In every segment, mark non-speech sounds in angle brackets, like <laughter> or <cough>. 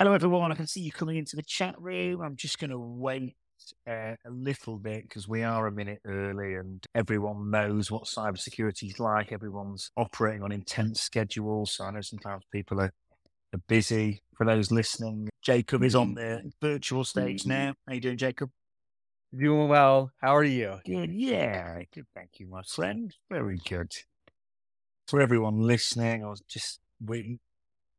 Hello, everyone. I can see you coming into the chat room. I'm just going to wait uh, a little bit because we are a minute early and everyone knows what cybersecurity is like. Everyone's operating on intense schedules. So I know sometimes people are, are busy. For those listening, Jacob is on the virtual stage now. How you doing, Jacob? Doing well. How are you? Good. Yeah. Good. Thank you, my friend. Very good. For everyone listening, I was just waiting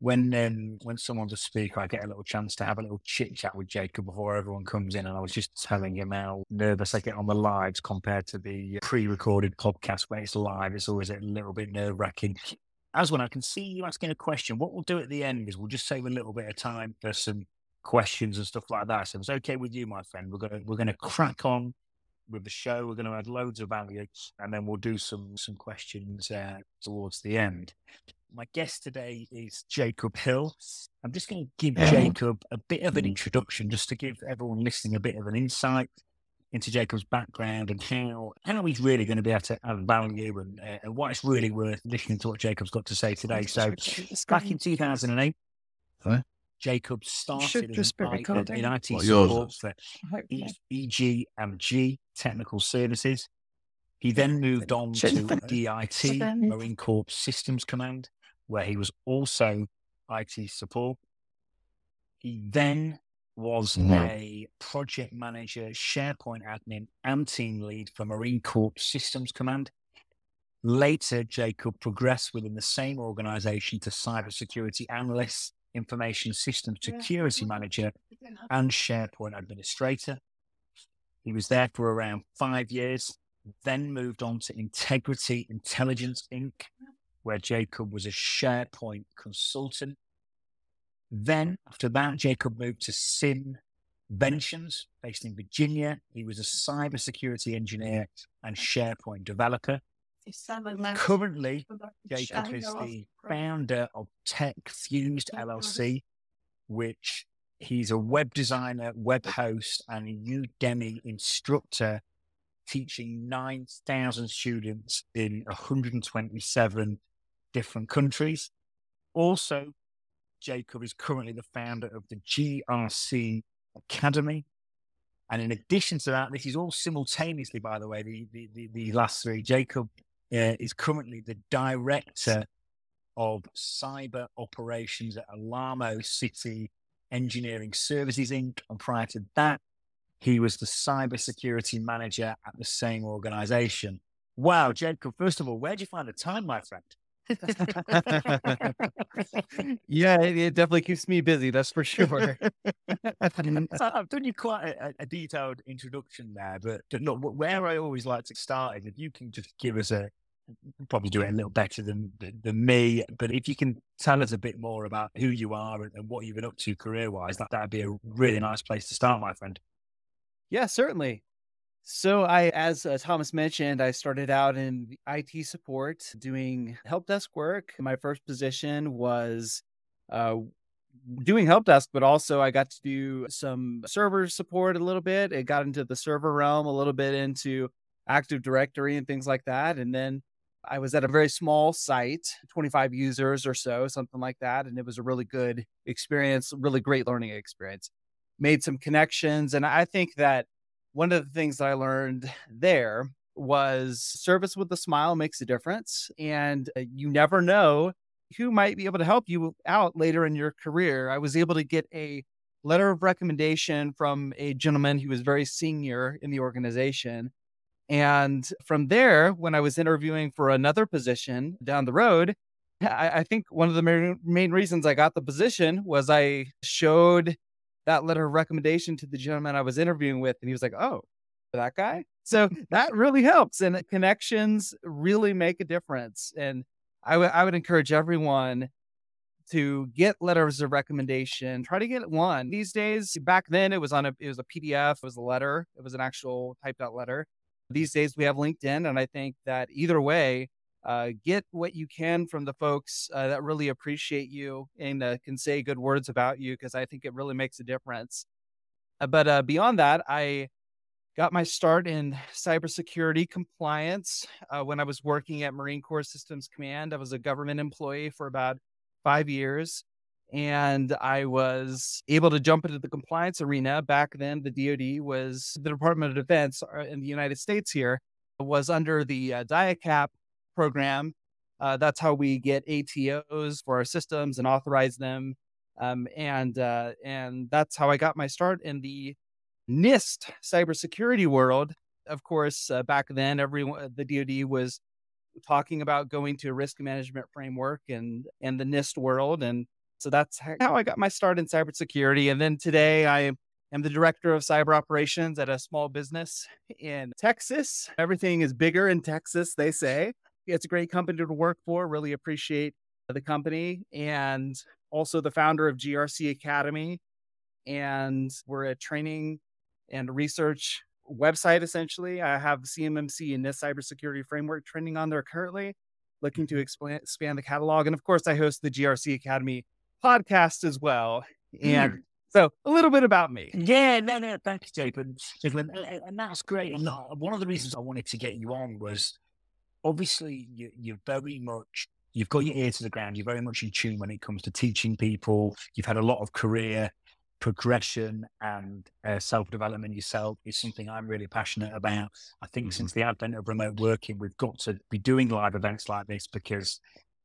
when um, when someone's a speaker, I get a little chance to have a little chit chat with Jacob before everyone comes in, and I was just telling him how nervous I get on the lives compared to the pre-recorded podcast where it's live. It's always a little bit nerve wracking. As when I can see you asking a question, what we'll do at the end is we'll just save a little bit of time for some questions and stuff like that. So if it's okay with you, my friend, we're gonna we're gonna crack on with the show. We're going to add loads of value, and then we'll do some some questions uh, towards the end. My guest today is Jacob Hill. I'm just going to give Jacob a bit of an introduction, just to give everyone listening a bit of an insight into Jacob's background and how how he's really going to be able to add value and, uh, and why it's really worth listening to what Jacob's got to say today. So, back in 2008, Sorry? Jacob started in, I- in IT What, support for E- EGMG Technical Services. He then moved on to DIT, Marine Corps Systems Command, where he was also IT support. He then was Mhm. a project manager, SharePoint admin, and team lead for Marine Corps Systems Command. Later, Jacob progressed within the same organization to cybersecurity analyst, information systems security manager, and SharePoint administrator. He was there for around five years, then moved on to Integrity Intelligence Inc., where Jacob was a SharePoint consultant. Then, after that, Jacob moved to Simventions, based in Virginia. He was a cybersecurity engineer and SharePoint developer. Currently, Jacob is the founder of Tech Fused LLC, which he's a web designer, web host, and a Udemy instructor teaching 9,000 students in 127 different countries. Also, Jacob is currently the founder of the GRC Academy. And in addition to that, this is all simultaneously, by the way, the, the, the, the last three. Jacob uh, is currently the director of cyber operations at Alamo City Engineering Services Inc. And prior to that, he was the cybersecurity manager at the same organization. Wow, Jacob, first of all, where'd you find the time, my friend? <laughs> yeah, it, it definitely keeps me busy. That's for sure. <laughs> <laughs> So uh, I've done you quite uh, a, a detailed introduction there, but but look, where I always like to start is if you can just give us a, probably do it a little better than than me, but if you can tell us a bit more about who you are and, and what you've been up to career wise, that that'd be a really nice place to start, my friend. yeah, certainly. So I, as uh, Thomas mentioned, I started out in IT support doing help desk work. My first position was uh, doing help desk, but also I got to do some server support a little bit. It got into the server realm, a little bit into Active Directory and things like that. And then I was at a very small site, 25 users or so, something like that. And it was a really good experience, really great learning experience. Made some connections. And I think that one of the things that I learned there was service with a smile makes a difference. And uh, you never know who might be able to help you out later in your career. I was able to get a letter of recommendation from a gentleman who was very senior in the organization. And from there, when I was interviewing for another position down the road, I, think one of the main reasons I got the position was I showed that letter of recommendation to the gentleman I was interviewing with, and he was like, "Oh, that guy." So that really helps, and connections really make a difference. And I would I would encourage everyone to get letters of recommendation. Try to get one these days. Back then, it was on a it was a PDF. It was a letter. It was an actual typed out letter. These days, we have LinkedIn, and I think that either way, uh, get what you can from the folks uh, that really appreciate you and uh, can say good words about you because I think it really makes a difference. Uh, but uh, beyond that, I got my start in cybersecurity compliance uh, when I was working at Marine Corps Systems Command. I was a government employee for about five years. and I was able to jump into the compliance arena. Back then, the DoD was the Department of Defense in the United States here was under the uh, DIACAP program. Uh, that's how we get ATOs for our systems and authorize them. Um, and uh, and that's how I got my start in the NIST cybersecurity world. Of course, uh, back then, everyone the DoD was talking about going to a risk management framework and and the NIST world, and so that's how I got my start in cybersecurity. And then today, I am the director of cyber operations at a small business in Texas. Everything is bigger in Texas, they say. It's a great company to work for. Really appreciate the company and also the founder of GRC Academy. And we're a training and research website essentially. I have CMMC and NIST cybersecurity framework training on there currently, looking to expand, expand the catalog. And of course, I host the GRC Academy podcast as well. And mm. so a little bit about me. Yeah, no, no, thanks, Jacob. And, and that's great. And one of the reasons I wanted to get you on was obviously you, you're very much you've got your ear to the ground. You're very much in tune when it comes to teaching people. You've had a lot of career progression and uh, self development yourself is something I'm really passionate about. I think mm-hmm. since the advent of remote working, we've got to be doing live events like this because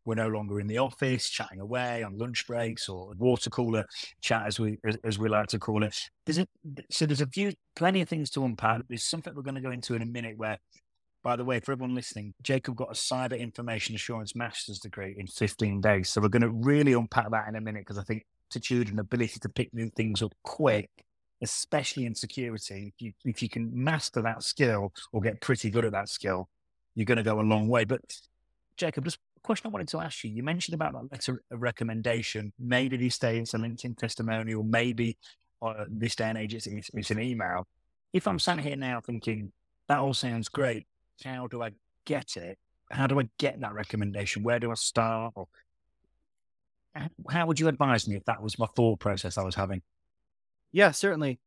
we're no longer in the office chatting away on lunch breaks or water cooler chat, as we as, as we like to call it. There's a, so there's a few plenty of things to unpack. There's something we're going to go into in a minute where by the way, for everyone listening, Jacob got a cyber information assurance master's degree in 15 days. So we're going to really unpack that in a minute because I think attitude and ability to pick new things up quick, especially in security, if you, if you can master that skill or get pretty good at that skill, you're going to go a long way. But Jacob, just a question I wanted to ask you. You mentioned about that letter of recommendation. Maybe these days it's a LinkedIn testimonial, maybe uh, this day and age it's, it's an email. If I'm sat here now thinking, that all sounds great, how do I get it? How do I get that recommendation? Where do I start? Or how would you advise me if that was my thought process I was having? Yeah, certainly.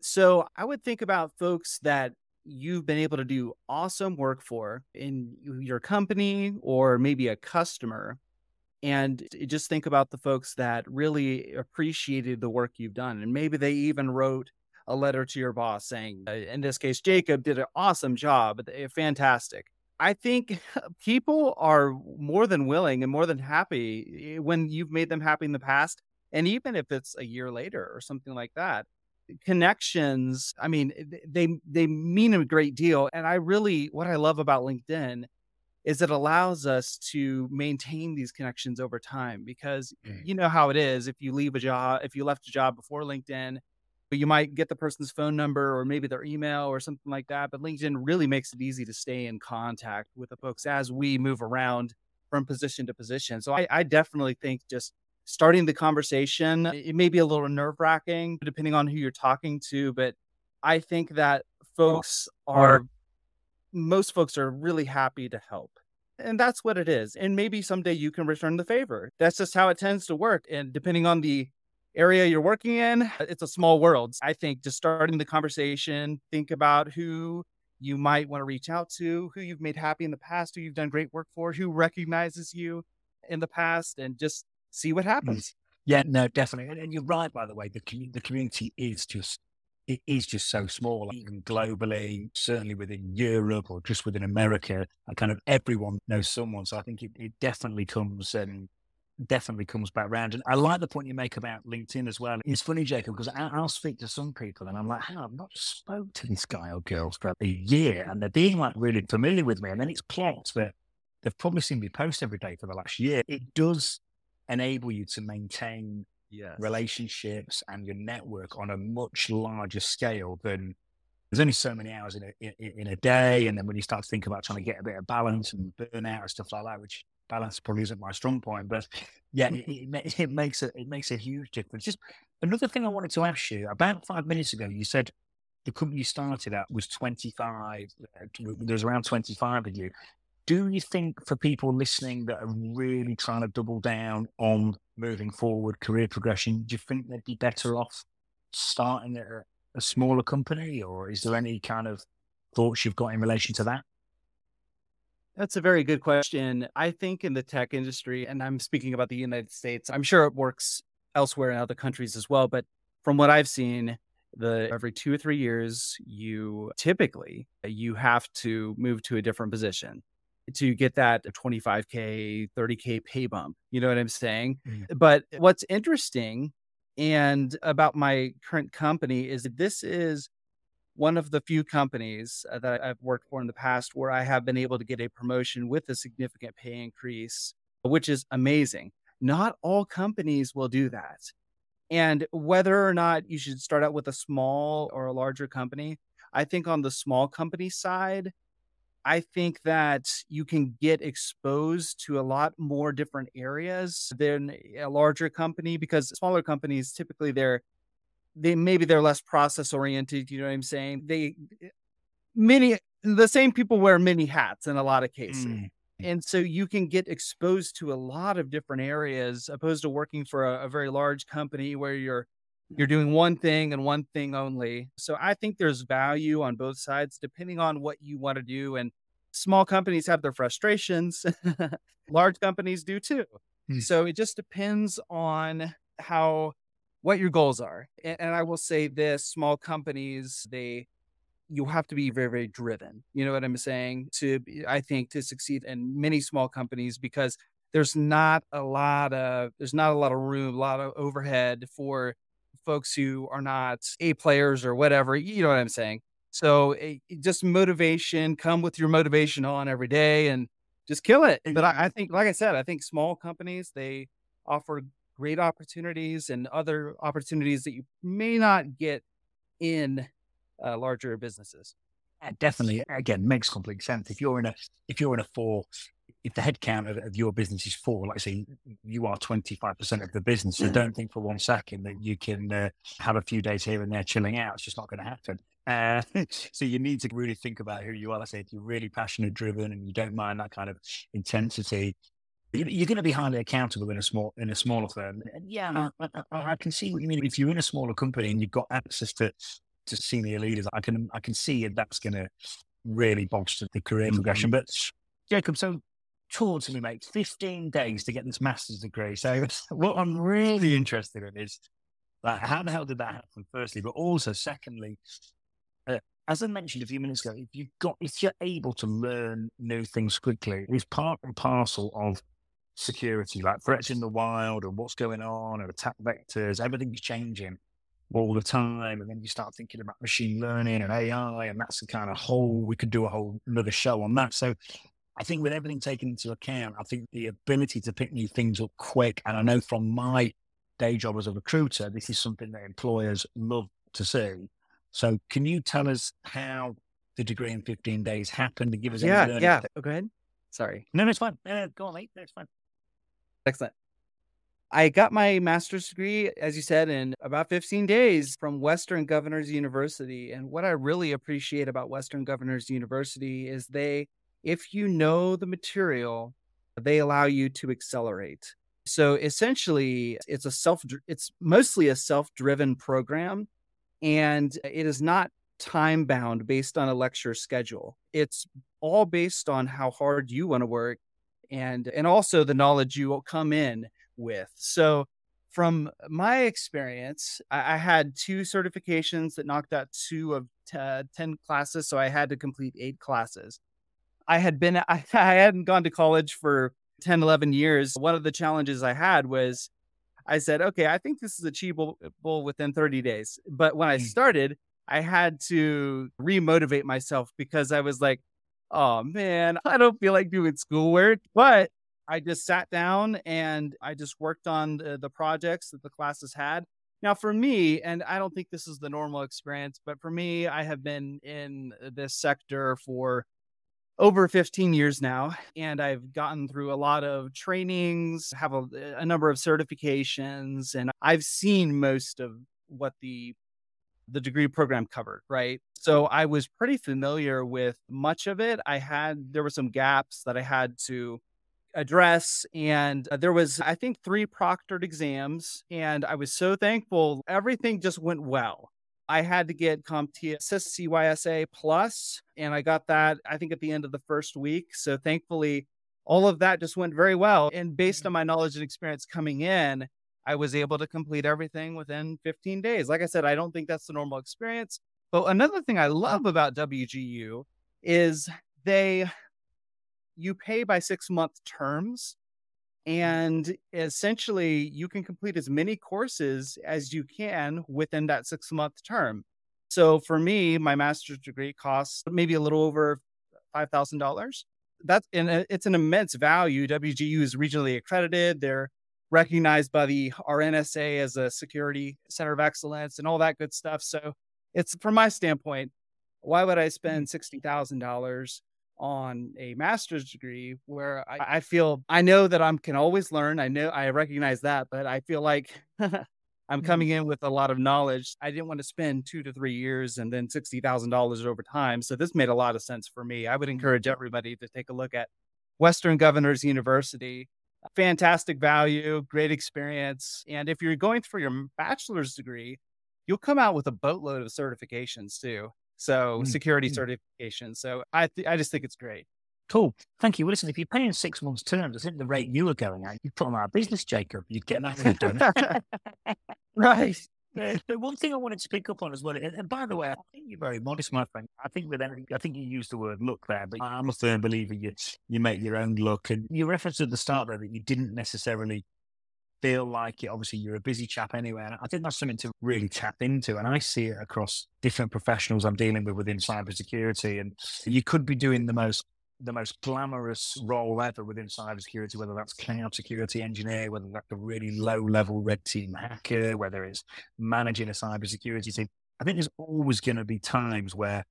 So I would think about folks that you've been able to do awesome work for in your company or maybe a customer. And just think about the folks that really appreciated the work you've done. And maybe they even wrote a letter to your boss saying, uh, in this case, Jacob did an awesome job, eh, fantastic. I think <laughs> people are more than willing and more than happy eh, when you've made them happy in the past. And even if it's a year later or something like that, connections, I mean, eh, they, they mean a great deal. And I really, what I love about LinkedIn is it allows us to maintain these connections over time because mm. you know how it is. If you leave a job, if you left a job before LinkedIn, but you might get the person's phone number or maybe their email or something like that. But LinkedIn really makes it easy to stay in contact with the folks as we move around from position to position. So I, I definitely think just starting the conversation, it may be a little nerve wracking depending on who you're talking to, but I think that folks are, most folks are really happy to help. And that's what it is. And maybe someday you can return the favor. That's just how it tends to work. And depending on the area you're working in, uh, it's a small world. I think just starting the conversation, think about who you might want to reach out to, who you've made happy in the past, who you've done great work for, who recognizes you in the past, and just see what mm. happens. Yeah, no, definitely. And you're right, by the way, the, the community is just it is just so small, even globally, certainly within Europe or just within America, uh, kind of everyone knows someone. So I think it, it definitely comes and definitely comes back around. And I like the point you make about LinkedIn as well. It's funny, Jacob, because I'll speak to some people and I'm like, hey, I've not spoke to this guy or girl for a year, and they're being like really familiar with me. And then it's plots that they've probably seen me post every day for the last year. It does enable you to maintain yes. relationships and your network on a much larger scale than there's only so many hours in a in, in, a day, and then when you start to think about trying to get a bit of balance and burnout and stuff like that, which balance probably isn't my strong point, but yeah, it, it, it, makes a it makes a huge difference. Just another thing I wanted to ask you about five minutes ago, you said the company you started at was 25. Uh, there's around 25 of you. Do you think for people listening that are really trying to double down on moving forward career progression, do you think they'd be better off starting a, a smaller company, or is there any kind of thoughts you've got in relation to that? That's a very good question. I think in the tech industry, and I'm speaking about the United States, I'm sure it works elsewhere in other countries as well. But from what I've seen, the every two or three years, you typically you have to move to a different position to get that 25k 30k pay bump you know what i'm saying mm. but what's interesting and about my current company is that this is one of the few companies uh, that I've worked for in the past where I have been able to get a promotion with a significant pay increase, which is amazing. Not all companies will do that. And whether or not you should start out with a small or a larger company, I think on the small company side, I think that you can get exposed to a lot more different areas than a larger company because smaller companies typically they're they maybe they're less process oriented. You know what I'm saying? They many the same people wear many hats in a lot of cases. Mm. And so you can get exposed to a lot of different areas opposed to working for a, a very large company where you're you're doing one thing and one thing only. So I think there's value on both sides depending on what you want to do. And small companies have their frustrations, <laughs> large companies do too. Mm. So it just depends on how what your goals are. And, and I will say this small companies, they, you have to be very, very driven. You know what I'm saying? To, I think, to succeed in many small companies because there's not a lot of, there's not a lot of room, a lot of overhead for folks who are not A players or whatever. You know what I'm saying? So it, just motivation, come with your motivation on every day and just kill it. But I, I, think, like I said, I think small companies, they offer great opportunities and other opportunities that you may not get in uh, larger businesses. Yeah, definitely. Again, makes complete sense. If you're in a if you're in a four, if the headcount of, of your business is four, like I say, you are twenty five percent of the business. So don't think for one second that you can uh, have a few days here and there chilling out. It's just not going to happen. Uh, <laughs> so you need to really think about who you are. Like I say, if you're really passionate driven and you don't mind that kind of intensity, you're going to be highly accountable in a small in a smaller firm. And yeah, I, I, I, can see what you mean. If you're in a smaller company and you've got access to to senior leaders, I can I can see that's going to really bolster the career mm-hmm. progression. But Jacob, so talk to me, mate. Fifteen days to get this master's degree. So <laughs> what I'm really interested in is like how the hell did that happen? Firstly, but also secondly. Uh, as I mentioned a few minutes ago, if you've got if you're able to learn new things quickly, it's part and parcel of security, like threats in the wild and what's going on or attack vectors, everything's changing all the time. And then you start thinking about machine learning and AI, and that's the kind of whole, we could do a whole another show on that. So I think with everything taken into account, I think the ability to pick new things up quick, and I know from my day job as a recruiter, this is something that employers love to see. So can you tell us how the degree in 15 days happened and give us yeah, Yeah, oh, go ahead. Sorry. No, no, it's fine. No, no, go on, mate. No, it's fine. Excellent. I got my master's degree, as you said, in about 15 days from Western Governors University. And what I really appreciate about Western Governors University is they, if you know the material, they allow you to accelerate. So essentially, it's a self, it's mostly a self driven program. And it is not time bound based on a lecture schedule. It's all based on how hard you want to work and and also the knowledge you will come in with. So from my experience, I, I had two certifications that knocked out two of t- 10 classes. So I had to complete eight classes. I had been, I, <laughs> I hadn't gone to college for 10, 11 years. One of the challenges I had was I said, okay, I think this is achievable within 30 days. But when I mm. started, I had to remotivate myself because I was like, oh man, I don't feel like doing schoolwork. But I just sat down and I just worked on the, the, projects that the classes had. Now, for me, and I don't think this is the normal experience, but for me, I have been in uh, this sector for over 15 years now, and I've gotten through a lot of trainings, have a, a number of certifications, and I've seen most of what the the degree program covered, right? So I was pretty familiar with much of it. I had, there were some gaps that I had to address. And uh, there was, I think, three proctored exams. And I was so thankful. Everything just went well. I had to get CompTIA CYSA plus, and I got that I think at the end of the first week. So thankfully, all of that just went very well. And based mm-hmm. on my knowledge and experience coming in, I was able to complete everything within 15 days. Like I said, I don't think that's the normal experience. But another thing I love about WGU is they you pay by six month terms and essentially you can complete as many courses as you can within that six month term. So for me my master's degree costs maybe a little over $5000 that's and uh, it's an immense value. Wgu is regionally accredited. They're recognized by the rnsa as a security center of excellence and all that good stuff so it's from my standpoint why would i spend $60000 on a master's degree where I, I, feel I know that I can always learn. I know I recognize that, but I feel like <laughs> I'm mm-hmm. coming in with a lot of knowledge. I didn't want to spend two to three years and then sixty thousand dollars over time. So this made a lot of sense for me. I would mm-hmm. encourage everybody to take a look at Western Governors University. Fantastic value, great experience. And if you're going for your bachelor's degree, you'll come out with a boatload of certifications too. So mm. security mm. certification. So I th- I just think it's great. Cool. Thank you. Well, listen, if you're paying six months terms, I think the rate you were going at, you'd put on our business, Jacob. You'd get that done. <laughs> <laughs> right. The one thing I wanted to pick up on as well, and by the way, I think you're very modest, my friend. I think with anything, I think you used the word luck there, but I'm a firm believer you you make your own luck. And you referenced at the start there that you didn't necessarily feel like it. Obviously, you're a busy chap anyway. And I think that's something to really tap into. And I see it across different professionals I'm dealing with within cybersecurity. And you could be doing the most the most glamorous role ever within cybersecurity, whether that's cloud security engineer, whether that's a really low level red team hacker, whether it's managing a cybersecurity team. I think there's always going to be times where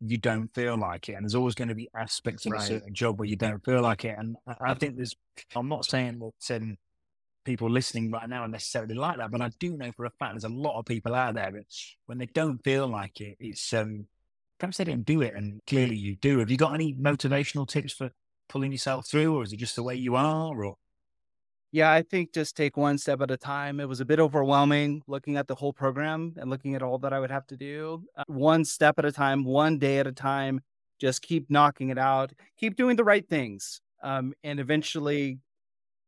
you don't feel like it. And there's always going to be aspects of right. a certain job where you don't feel like it. And I think there's, I'm not saying that um, people listening right now are necessarily like that, but I do know for a fact there's a lot of people out there that when they don't feel like it, it's um, perhaps they didn't do it, and clearly you do. Have you got any motivational tips for pulling yourself through, or is it just the way you are, or? Yeah, I think just take one step at a time. It was a bit overwhelming looking at the whole program and looking at all that I would have to do. Uh, one step at a time, one day at a time. Just keep knocking it out. Keep doing the right things. Um, and eventually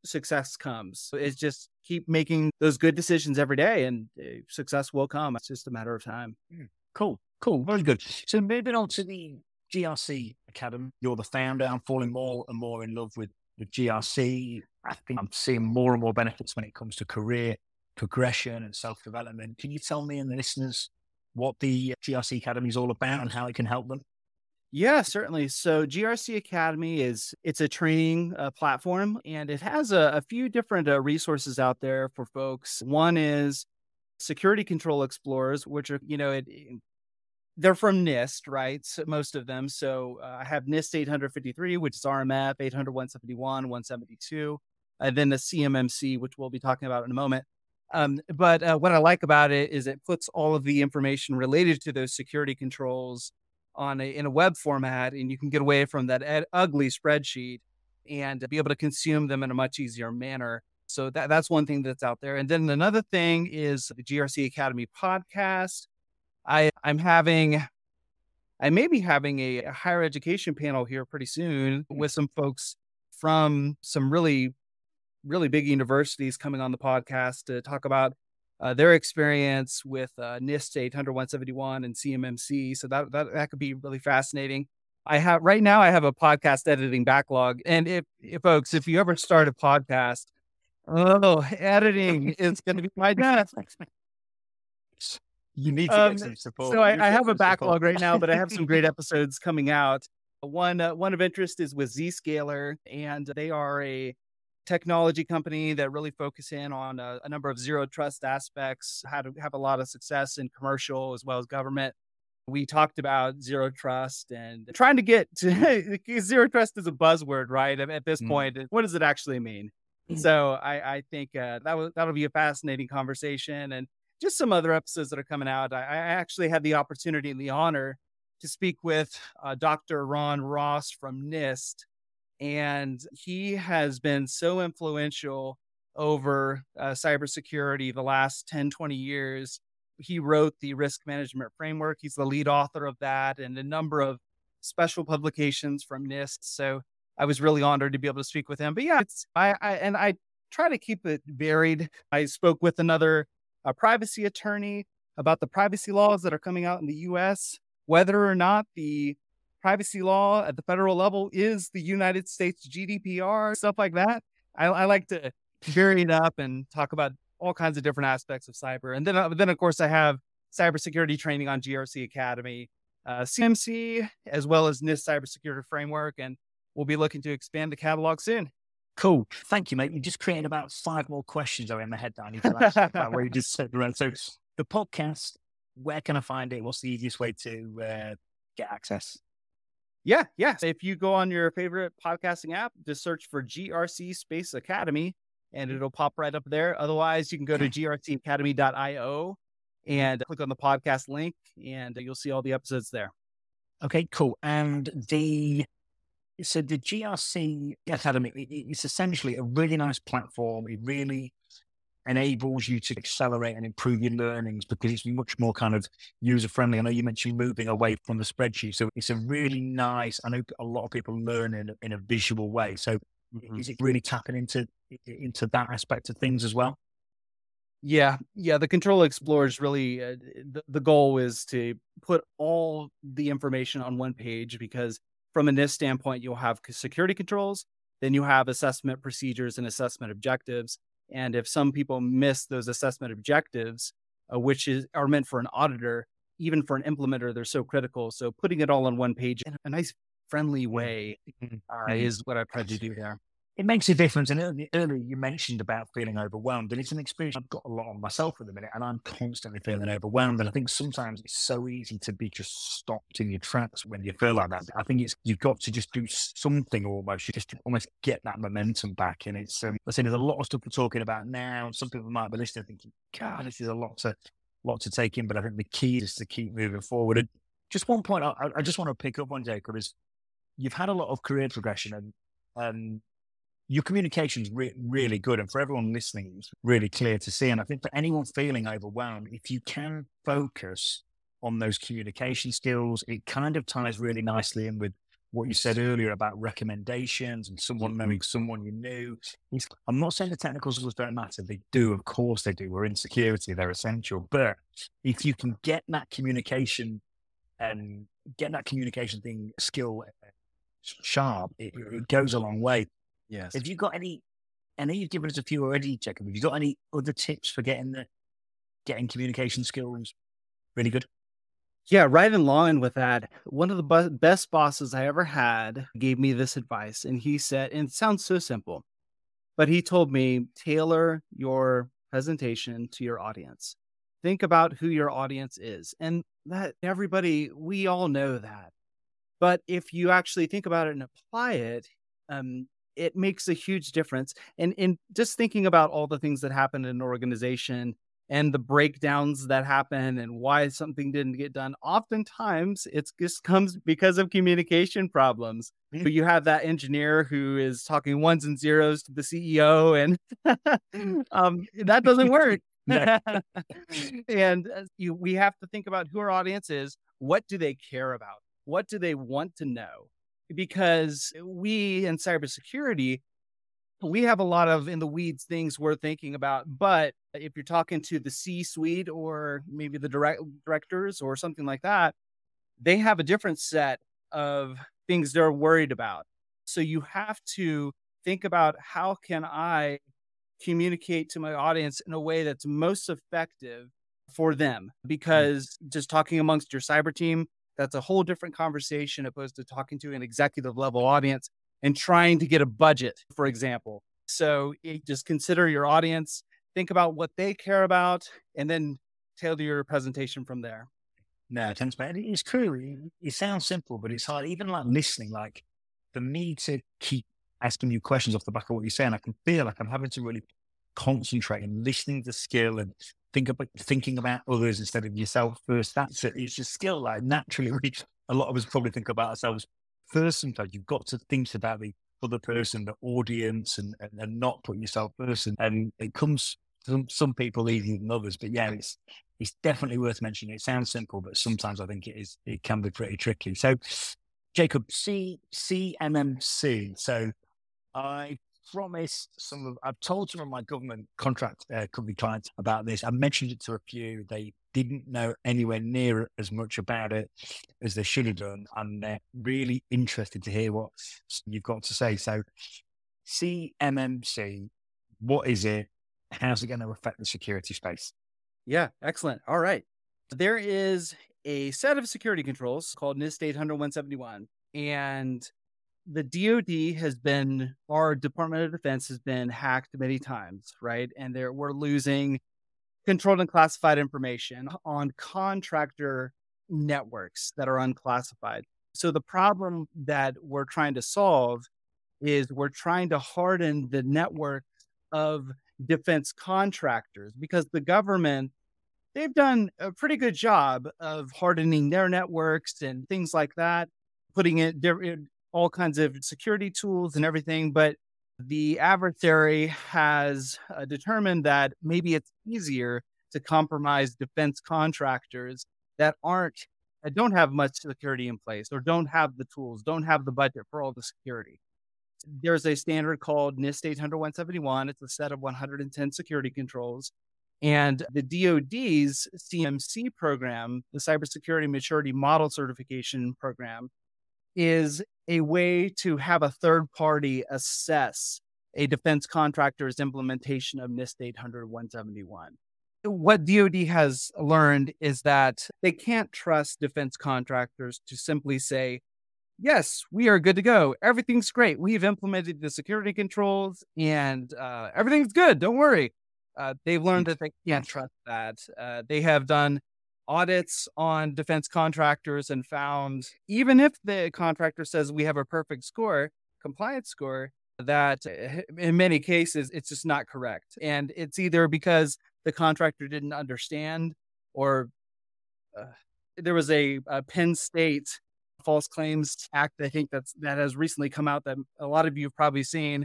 success comes. It's just keep making those good decisions every day and uh, success will come. It's just a matter of time. Hmm. Cool. Cool. Very good. So moving on to the GRC Academy, you're the founder. I'm falling more and more in love with the GRC. I think I'm seeing more and more benefits when it comes to career progression and self development. Can you tell me and the listeners what the GRC Academy is all about and how it can help them? Yeah, certainly. So GRC Academy is it's a training uh, platform, and it has a, a few different uh, resources out there for folks. One is Security Control Explorers, which are you know it, they're from NIST, right? So most of them. So uh, I have NIST 853, which is RMF 800 171 172, and then the CMMC, which we'll be talking about in a moment. Um, but uh, what I like about it is it puts all of the information related to those security controls on a in a web format and you can get away from that ed- ugly spreadsheet and be able to consume them in a much easier manner so that, that's one thing that's out there and then another thing is the grc academy podcast i i'm having i may be having a, a higher education panel here pretty soon with some folks from some really really big universities coming on the podcast to talk about uh, their experience with uh, NIST 800 171 and CMMC. So that, that that could be really fascinating. I have right now. I have a podcast editing backlog, and if, if folks, if you ever start a podcast, oh, <laughs> editing is going to be my death. You need to um, some support. So I, I have a backlog support. right now, but I have some great <laughs> episodes coming out. One uh, one of interest is with Zscaler, and they are a technology company that really focus in on a, a, number of zero trust aspects, how to have a lot of success in commercial as well as government. We talked about zero trust and trying to get to <laughs> zero trust is a buzzword, right? At, at this mm. point, what does it actually mean? Mm. So I, I think uh, that will that'll be a fascinating conversation and just some other episodes that are coming out. I, I actually had the opportunity and the honor to speak with uh, Dr. Ron Ross from NIST and he has been so influential over uh, cybersecurity the last 10, 20 years. he wrote the risk management framework. He's the lead author of that and a number of special publications from NIST. So I was really honored to be able to speak with him. But yeah, I, I and I try to keep it varied. I spoke with another a privacy attorney about the privacy laws that are coming out in the US, whether or not the privacy law at the federal level is the United States GDPR, stuff like that. I, I like to vary it up and talk about all kinds of different aspects of cyber. And then, uh, then of course, I have cybersecurity training on GRC Academy, uh, CMMC, as well as NIST cybersecurity framework. And we'll be looking to expand the catalog soon. Cool. Thank you, mate. You just created about five more questions in my head that I need to ask about where you just <laughs> said around. So the podcast, where can I find it? What's the easiest way to uh, get access? Yeah, yeah. So if you go on your favorite podcasting app, just search for GRC Space Academy and it'll pop right up there. Otherwise, you can go to <laughs> grcacademy.io and click on the podcast link and you'll see all the episodes there. Okay, cool. And the so the GRC Academy it's essentially a really nice platform. It really enables you to accelerate and improve your learnings because it's much more kind of user friendly. I know you mentioned moving away from the spreadsheet, so it's a really nice. I know a lot of people learn in, in a visual way. So mm-hmm. is it really tapping into into that aspect of things as well? Yeah, yeah. The Control Explorer is really uh, the, the goal is to put all the information on one page because from a NIST standpoint, you'll have security controls, then you have assessment procedures and assessment objectives. And if some people miss those assessment objectives, uh, which is are meant for an auditor, even for an implementer, they're so critical. So putting it all on one page in a nice, friendly way mm-hmm. uh, is what I tried to do there it makes a difference. And earlier, you mentioned about feeling overwhelmed, and it's an experience I've got a lot on myself at the minute, and I'm constantly feeling overwhelmed. And I think sometimes it's so easy to be just stopped in your tracks when you feel like that. I think it's you've got to just do something almost, you just almost get that momentum back. And it's, um, I say, there's a lot of stuff we're talking about now. Some people might be listening thinking, God, this is a lot to lot to take in. But I think the key is to keep moving forward. And just one point I, I just want to pick up on, Jacob, is you've had a lot of career progression and um, your communication is re- really good. And for everyone listening, it's really clear to see. And I think for anyone feeling overwhelmed, if you can focus on those communication skills, it kind of ties really nicely in with what you said earlier about recommendations and someone knowing someone you knew. I'm not saying the technical skills don't matter. They do. Of course they do. We're in security. They're essential. But if you can get that communication and get that communication thing skill uh, sharp, it, it goes a long way. Yes. Have you got any? I know you've given us a few already, Jacob. Have you got any other tips for getting the getting communication skills really good? Yeah, right in line with that. One of the bu- best bosses I ever had gave me this advice, and he said, and it sounds so simple, but he told me tailor your presentation to your audience. Think about who your audience is, and that everybody we all know that. But if you actually think about it and apply it, um, it makes a huge difference. And in just thinking about all the things that happen in an organization and the breakdowns that happen and why something didn't get done, oftentimes it just comes because of communication problems. Mm-hmm. But you have that engineer who is talking ones and zeros to the CEO, and <laughs> um, that doesn't work. <laughs> <laughs> and uh, you, we have to think about who our audience is. What do they care about? What do they want to know? Because we in cybersecurity, we have a lot of in the weeds things we're thinking about. But if you're talking to the C suite or maybe the direct directors or something like that, they have a different set of things they're worried about. So you have to think about how can I communicate to my audience in a way that's most effective for them mm. because just talking amongst your cyber team that's a whole different conversation opposed to talking to an executive level audience and trying to get a budget, for example. So eh, just consider your audience, think about what they care about, and then tailor your presentation from there. No, thanks, man. It's true. It sounds simple, but it's hard. Even like listening, like for me to keep asking you questions off the back of what you're saying, I can feel like I'm having to really concentrate and listening to skill and think about thinking about others instead of yourself first. That's it. It's a skill. Like naturally, <laughs> we, a lot of us probably think about ourselves first. Sometimes you've got to think about the other person, the audience, and, and, and not put yourself first. And, and it comes some some people easier than others. But yeah, it's it's definitely worth mentioning. It sounds simple, but sometimes I think it is. It can be pretty tricky. So, Jacob, C CMMC. So, I promised some of. I've told some of my government contract uh, company clients about this. I mentioned it to a few. They didn't know anywhere near as much about it as they should have done, and they're really interested to hear what you've got to say. So, CMMC, what is it? How's it going to affect the security space? Yeah, excellent. All right. There is a set of security controls called NIST 800 171. And the DoD has been, our Department of Defense has been hacked many times, right? And there we're losing controlled and classified information on contractor networks that are unclassified. So the problem that we're trying to solve is we're trying to harden the network of defense contractors because the government they've done a pretty good job of hardening their networks and things like that putting it all kinds of security tools and everything but the adversary has uh, determined that maybe it's easier to compromise defense contractors that aren't that don't have much security in place or don't have the tools don't have the budget for all the security there's a standard called NIST 800 171. It's a set of 110 security controls. And the DoD's CMMC program, the Cybersecurity Maturity Model Certification Program, is a way to have a third party assess a defense contractor's implementation of NIST 800 171. What DoD has learned is that they can't trust defense contractors to simply say, yes, we are good to go. Everything's great. We've implemented the security controls and uh, everything's good. Don't worry. Uh, they've learned that they can't trust that. Uh, they have done audits on defense contractors and found even if the contractor says we have a perfect score, compliance score, that eh, in many cases it's just not correct. And it's either because the contractor didn't understand or uh, there was a, a Penn State False Claims Act, I think that's that has recently come out that a lot of you have probably seen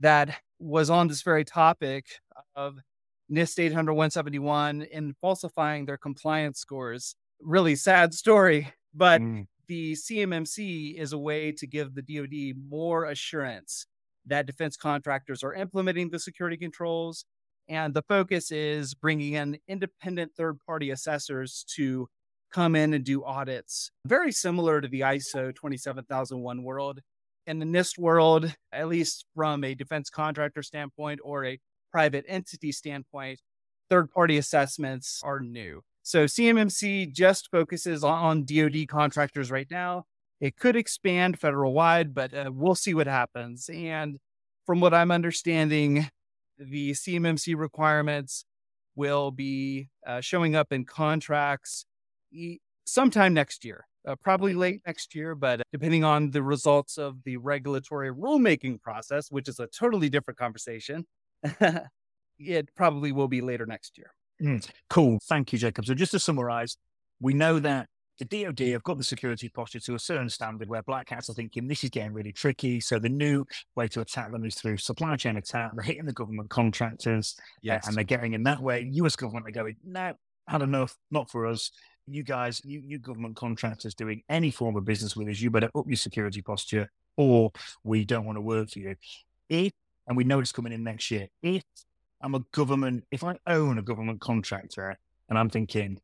that was on this very topic of NIST 800 171 in falsifying their compliance scores. Really sad story, but mm. the CMMC is a way to give the DoD more assurance that defense contractors are implementing the security controls. And the focus is bringing in independent third party assessors to come in and do audits, very similar to the ISO 27001 world. In the NIST world, at least from a defense contractor standpoint or a private entity standpoint, third party assessments are new. So CMMC just focuses on DoD contractors right now. It could expand federal wide, but uh, we'll see what happens. And from what I'm understanding, the CMMC requirements will be uh, showing up in contracts sometime next year, uh, probably late next year, but depending on the results of the regulatory rulemaking process, which is a totally different conversation, <laughs> it probably will be later next year. Mm, cool. Thank you, Jacob. So, just to summarize, we know that the DoD have got the security posture to a certain standard where black hats are thinking this is getting really tricky. So the new way to attack them is through supply chain attack. They're hitting the government contractors, yes. Uh, and they're getting in that way. US government are going, no, had enough, not for us you guys, you, you government contractors doing any form of business with us, you better up your security posture or we don't want to work for you. If, and we know it's coming in next year, if I'm a government, if I own a government contractor and I'm thinking,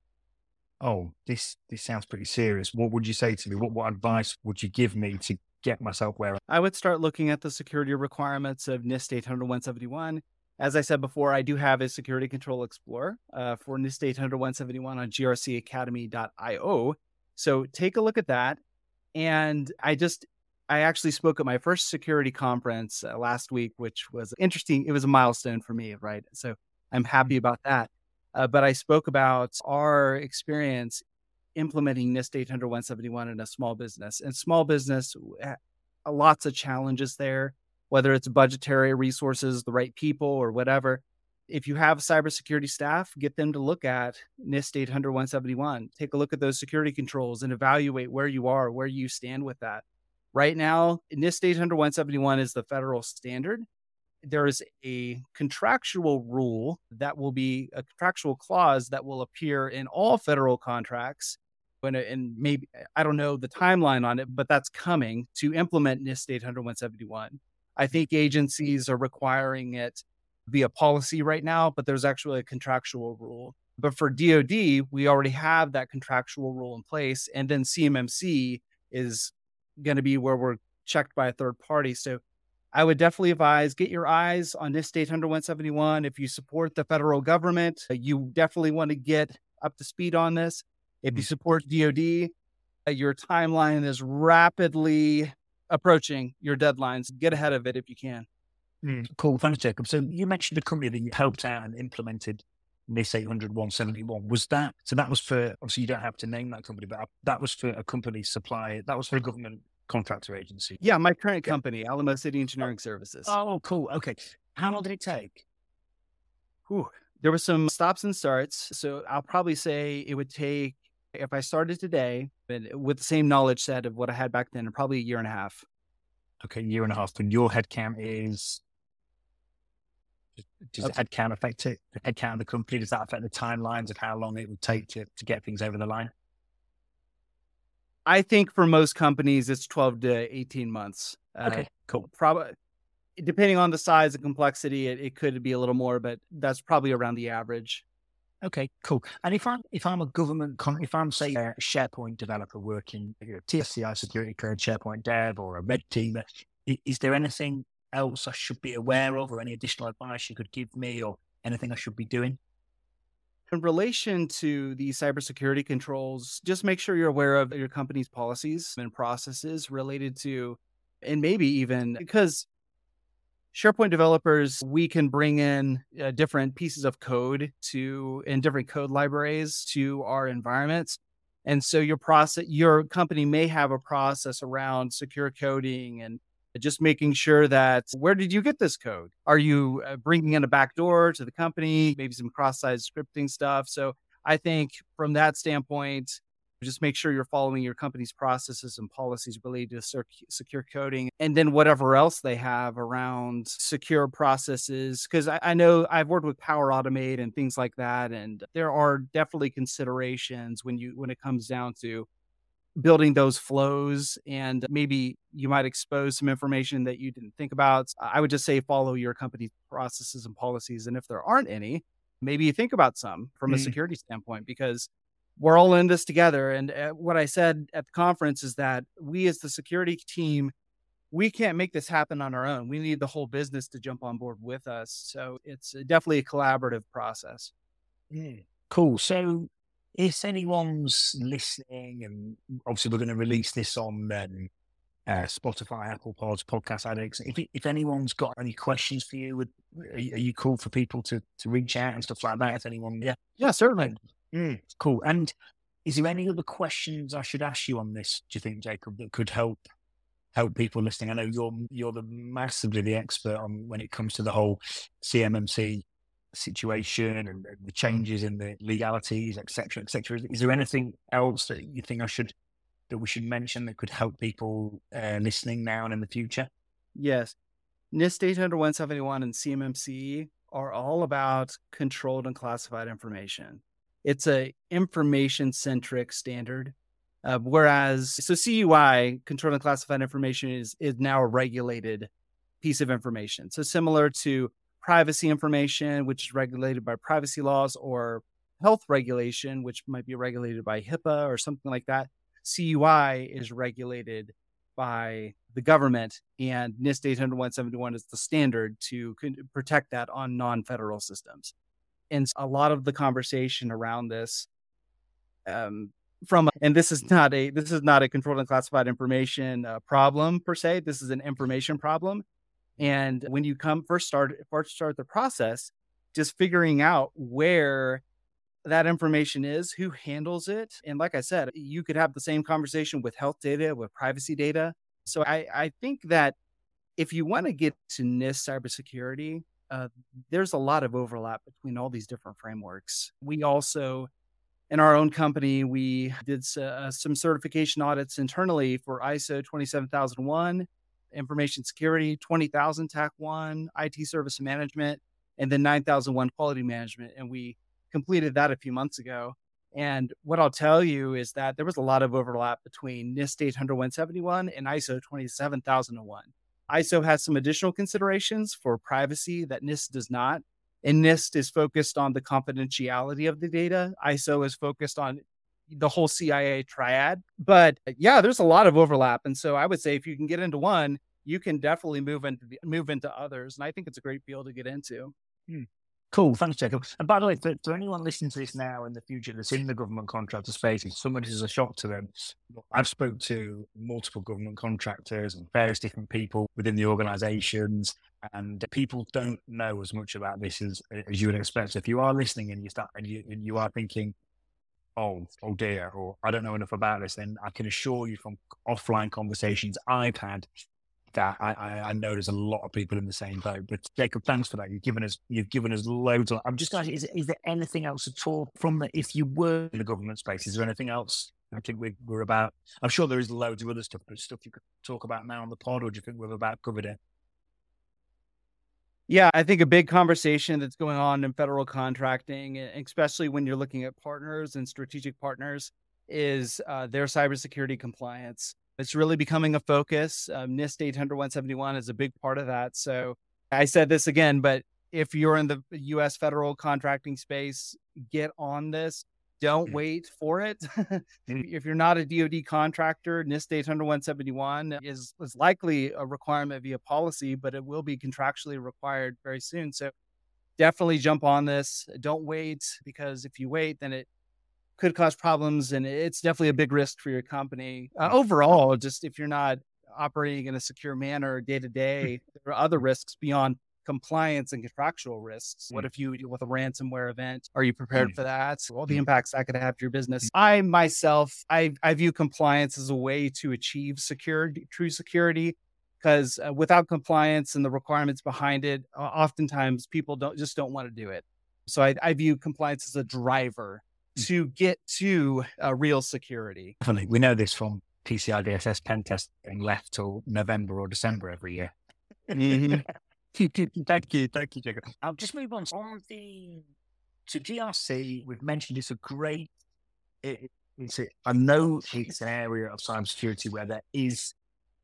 oh, this this sounds pretty serious, what would you say to me? What, what advice would you give me to get myself where I would start looking at the security requirements of NIST 800 171 as I said before, I do have a Security Control Explorer uh, for NIST 800 171 on grcacademy.io. So take a look at that. And I just, I actually spoke at my first security conference uh, last week, which was interesting. It was a milestone for me, right? So I'm happy about that. Uh, but I spoke about our experience implementing NIST 800 171 in a small business. And small business, lots of challenges there whether it's budgetary resources, the right people, or whatever. If you have cybersecurity staff, get them to look at NIST 800 171. Take a look at those security controls and evaluate where you are, where you stand with that. Right now, NIST 800 171 is the federal standard. there is a contractual rule that will be a contractual clause that will appear in all federal contracts when and maybe I don't know the timeline on it, but that's coming to implement NIST 800 171. I think agencies are requiring it via policy right now, but there's actually a contractual rule. But for DoD, we already have that contractual rule in place, and then CMMC is going to be where we're checked by a third party. So I would definitely advise get your eyes on NIST 800 171. If you support the federal government, you definitely want to get up to speed on this. If you mm. support DoD, uh, your timeline is rapidly approaching your deadlines. Get ahead of it if you can. Mm, cool. Thanks, Jacob. So you mentioned a company that you helped out and implemented NIST 800 171. Was that, so that was for, obviously you don't have to name that company, but that was for a company supply, that was for a government contractor agency. Yeah, my current company, Alamo City oh, Engineering Services. Oh, cool. Okay. How long did it take? Whew. There were some stops and starts. So I'll probably say it would take, if I started today with the same knowledge set of what I had back then, probably a year and a half. Okay, a year and a half. And your headcount is does the headcount affect it? The headcount of the company, does that affect the timelines of how long it would take to, to get things over the line? I think for most companies, it's 12 to 18 months. Uh, okay, uh, cool. Probably depending on the size and complexity, it, it could be a little more, but that's probably around the average. Okay, cool. And if I'm if I'm a government, if I'm say a SharePoint developer working you know, TSCI security cleared SharePoint dev or a red team, is there anything else I should be aware of, or any additional advice you could give me, or anything I should be doing? In relation to the cybersecurity controls, just make sure you're aware of your company's policies and processes related to, and maybe even because SharePoint developers, we can bring in uh, different pieces of code to and different code libraries to our environments. And so your process, your company may have a process around secure coding and just making sure that where did you get this code? Are you uh, bringing in a backdoor to the company? Maybe some cross-site scripting stuff. So I think from that standpoint, just make sure you're following your company's processes and policies related to secure coding and then whatever else they have around secure processes because I, I, know i've worked with power automate and things like that and there are definitely considerations when you when it comes down to building those flows and maybe you might expose some information that you didn't think about. I would just say follow your company's processes and policies. And if there aren't any, maybe you think about some from mm. a security standpoint because we're all in this together. And uh, what I said at the conference is that we as the security team, we can't make this happen on our own. We need the whole business to jump on board with us. So it's definitely a collaborative process. Mm. Cool. So if anyone's listening, and obviously we're going to release this on um, uh, Spotify, Apple Pods, Podcast Addicts. If if anyone's got any questions for you, would are you, are you cool for people to to reach out and stuff like that? If anyone, yeah, yeah, certainly, mm, cool. And is there any other questions I should ask you on this? Do you think, Jacob, that could help help people listening? I know you're you're the massively the expert on when it comes to the whole CMMC situation and the changes in the legalities, etc., etc. Is, there anything else that you think I should that we should mention that could help people uh, listening now and in the future? Yes, NIST 800 171 and CMMC are all about controlled unclassified information. It's a information centric standard. Uh, whereas, so CUI, controlled unclassified information, is is now a regulated piece of information. So similar to privacy information, which is regulated by privacy laws, or health regulation, which might be regulated by HIPAA or something like that. CUI is regulated by the government, and NIST 800 171 is the standard to protect that on non federal systems. And a lot of the conversation around this um, from and this is not a this is not a controlled unclassified information uh, problem per se this is an information problem and when you come first start first start the process, just figuring out where that information is, who handles it. And like I said, you could have the same conversation with health data, with privacy data. So I, I think that if you want to get to NIST cybersecurity, uh, there's a lot of overlap between all these different frameworks. We also, in our own company, we did uh, some certification audits internally for ISO 27001 information security, 20,000 TAC 1, IT service management, and then 9001 quality management. And we completed that a few months ago. And what I'll tell you is that there was a lot of overlap between NIST 800 171 and ISO 27001. ISO has some additional considerations for privacy that NIST does not. And NIST is focused on the confidentiality of the data. ISO is focused on the whole CIA triad. But yeah, there's a lot of overlap. And so I would say if you can get into one, you can definitely move into the, move into others. And I think it's a great field to get into. Hmm. Cool. Thanks, Jacob. And by the way, for, for, anyone listening to this now in the future that's in the government contractor space, if some of this is a shock to them, I've spoke to multiple government contractors and various different people within the organizations, and people don't know as much about this as, as you would expect. So if you are listening and you start and you, and you are thinking, oh, oh dear, or I don't know enough about this, then I can assure you from offline conversations I've had that I, I, I, know there's a lot of people in the same boat. But Jacob, thanks for that. You've given us you've given us loads. Of, I'm just asking, is, is there anything else at all from the if you were in the government space? Is there anything else? I think we, we're about. I'm sure there is loads of other stuff, but stuff you could talk about now on the pod, or do you think we've about covered it? Yeah, I think a big conversation that's going on in federal contracting, especially when you're looking at partners and strategic partners, is uh, their cybersecurity compliance. It's really becoming a focus. Um, NIST 800 171 is a big part of that. So I said this again, but if you're in the US federal contracting space, get on this. Don't mm. wait for it. <laughs> Mm. if you're not a DoD contractor, NIST 800 171 is, is likely a requirement via policy, but it will be contractually required very soon. So definitely jump on this. Don't wait because if you wait, then it could cause problems, and it's definitely a big risk for your company uh, overall. Just if you're not operating in a secure manner day to day, there are other risks beyond compliance and contractual risks. What mm. if you deal with a ransomware event? Are you prepared mm. for that? All the mm. impacts that could have to your business. I myself, I, I view compliance as a way to achieve security, true security. Because uh, without compliance and the requirements behind it, uh, oftentimes people don't just don't want to do it. So I, I view compliance as a driver to get to uh, real security. Definitely. We know this from PCI DSS pen testing left till November or December every year. Mm-hmm. <laughs> <laughs> thank you. Thank you, Jacob. I'll just move on on the to GRC. We've mentioned it's a great, it, know it's an area of cybersecurity where there is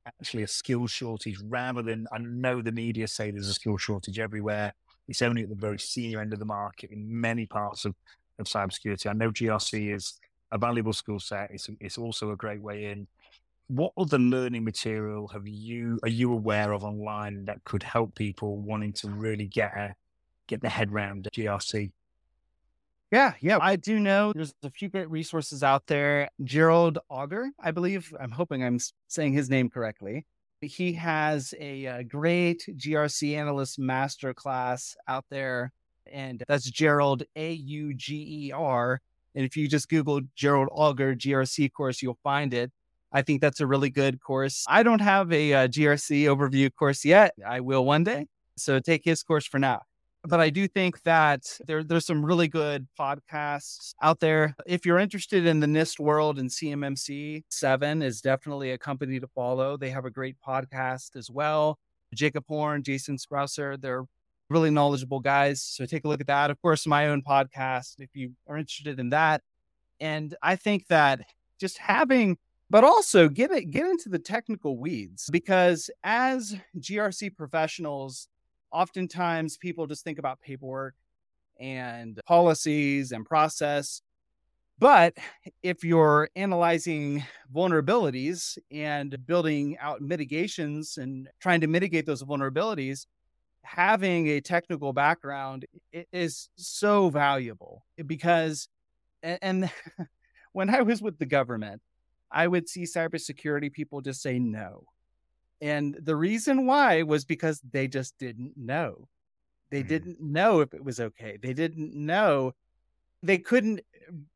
actually a skill shortage rather than, I know the media say there's a skill shortage everywhere. It's only at the very senior end of the market in many parts of of cybersecurity. I know GRC is a valuable skill set. It's, it's also a great way in. What other learning material have you are you aware of online that could help people wanting to really get a, get their head around GRC? Yeah, yeah, I do know there's a few great resources out there. Gerald Auger, I believe, I'm hoping I'm saying his name correctly. He has a, a great GRC analyst masterclass out there and that's Gerald A U G E R. And if you just Google Gerald Auger GRC course, you'll find it. I think that's a really good course. I don't have a, a uh, GRC overview course yet. I will one day. So take his course for now. But I do think that there, there's some really good podcasts out there. If you're interested in the NIST world and CMMC, Seven is definitely a company to follow. They have a great podcast as well. Jacob Horne, Jason Sproesser, they're really knowledgeable guys. So take a look at that. Of course, my own podcast, if you are interested in that. And I think that just having, but also get it, get into the technical weeds because as GRC professionals, oftentimes people just think about paperwork and policies and process. But if you're analyzing vulnerabilities and building out mitigations and trying to mitigate those vulnerabilities, having a technical background is so valuable because and, <laughs> when I was with the government, I would see cybersecurity people just say no. And the reason why was because they just didn't know. They mm. didn't know if it was okay. They didn't know. They couldn't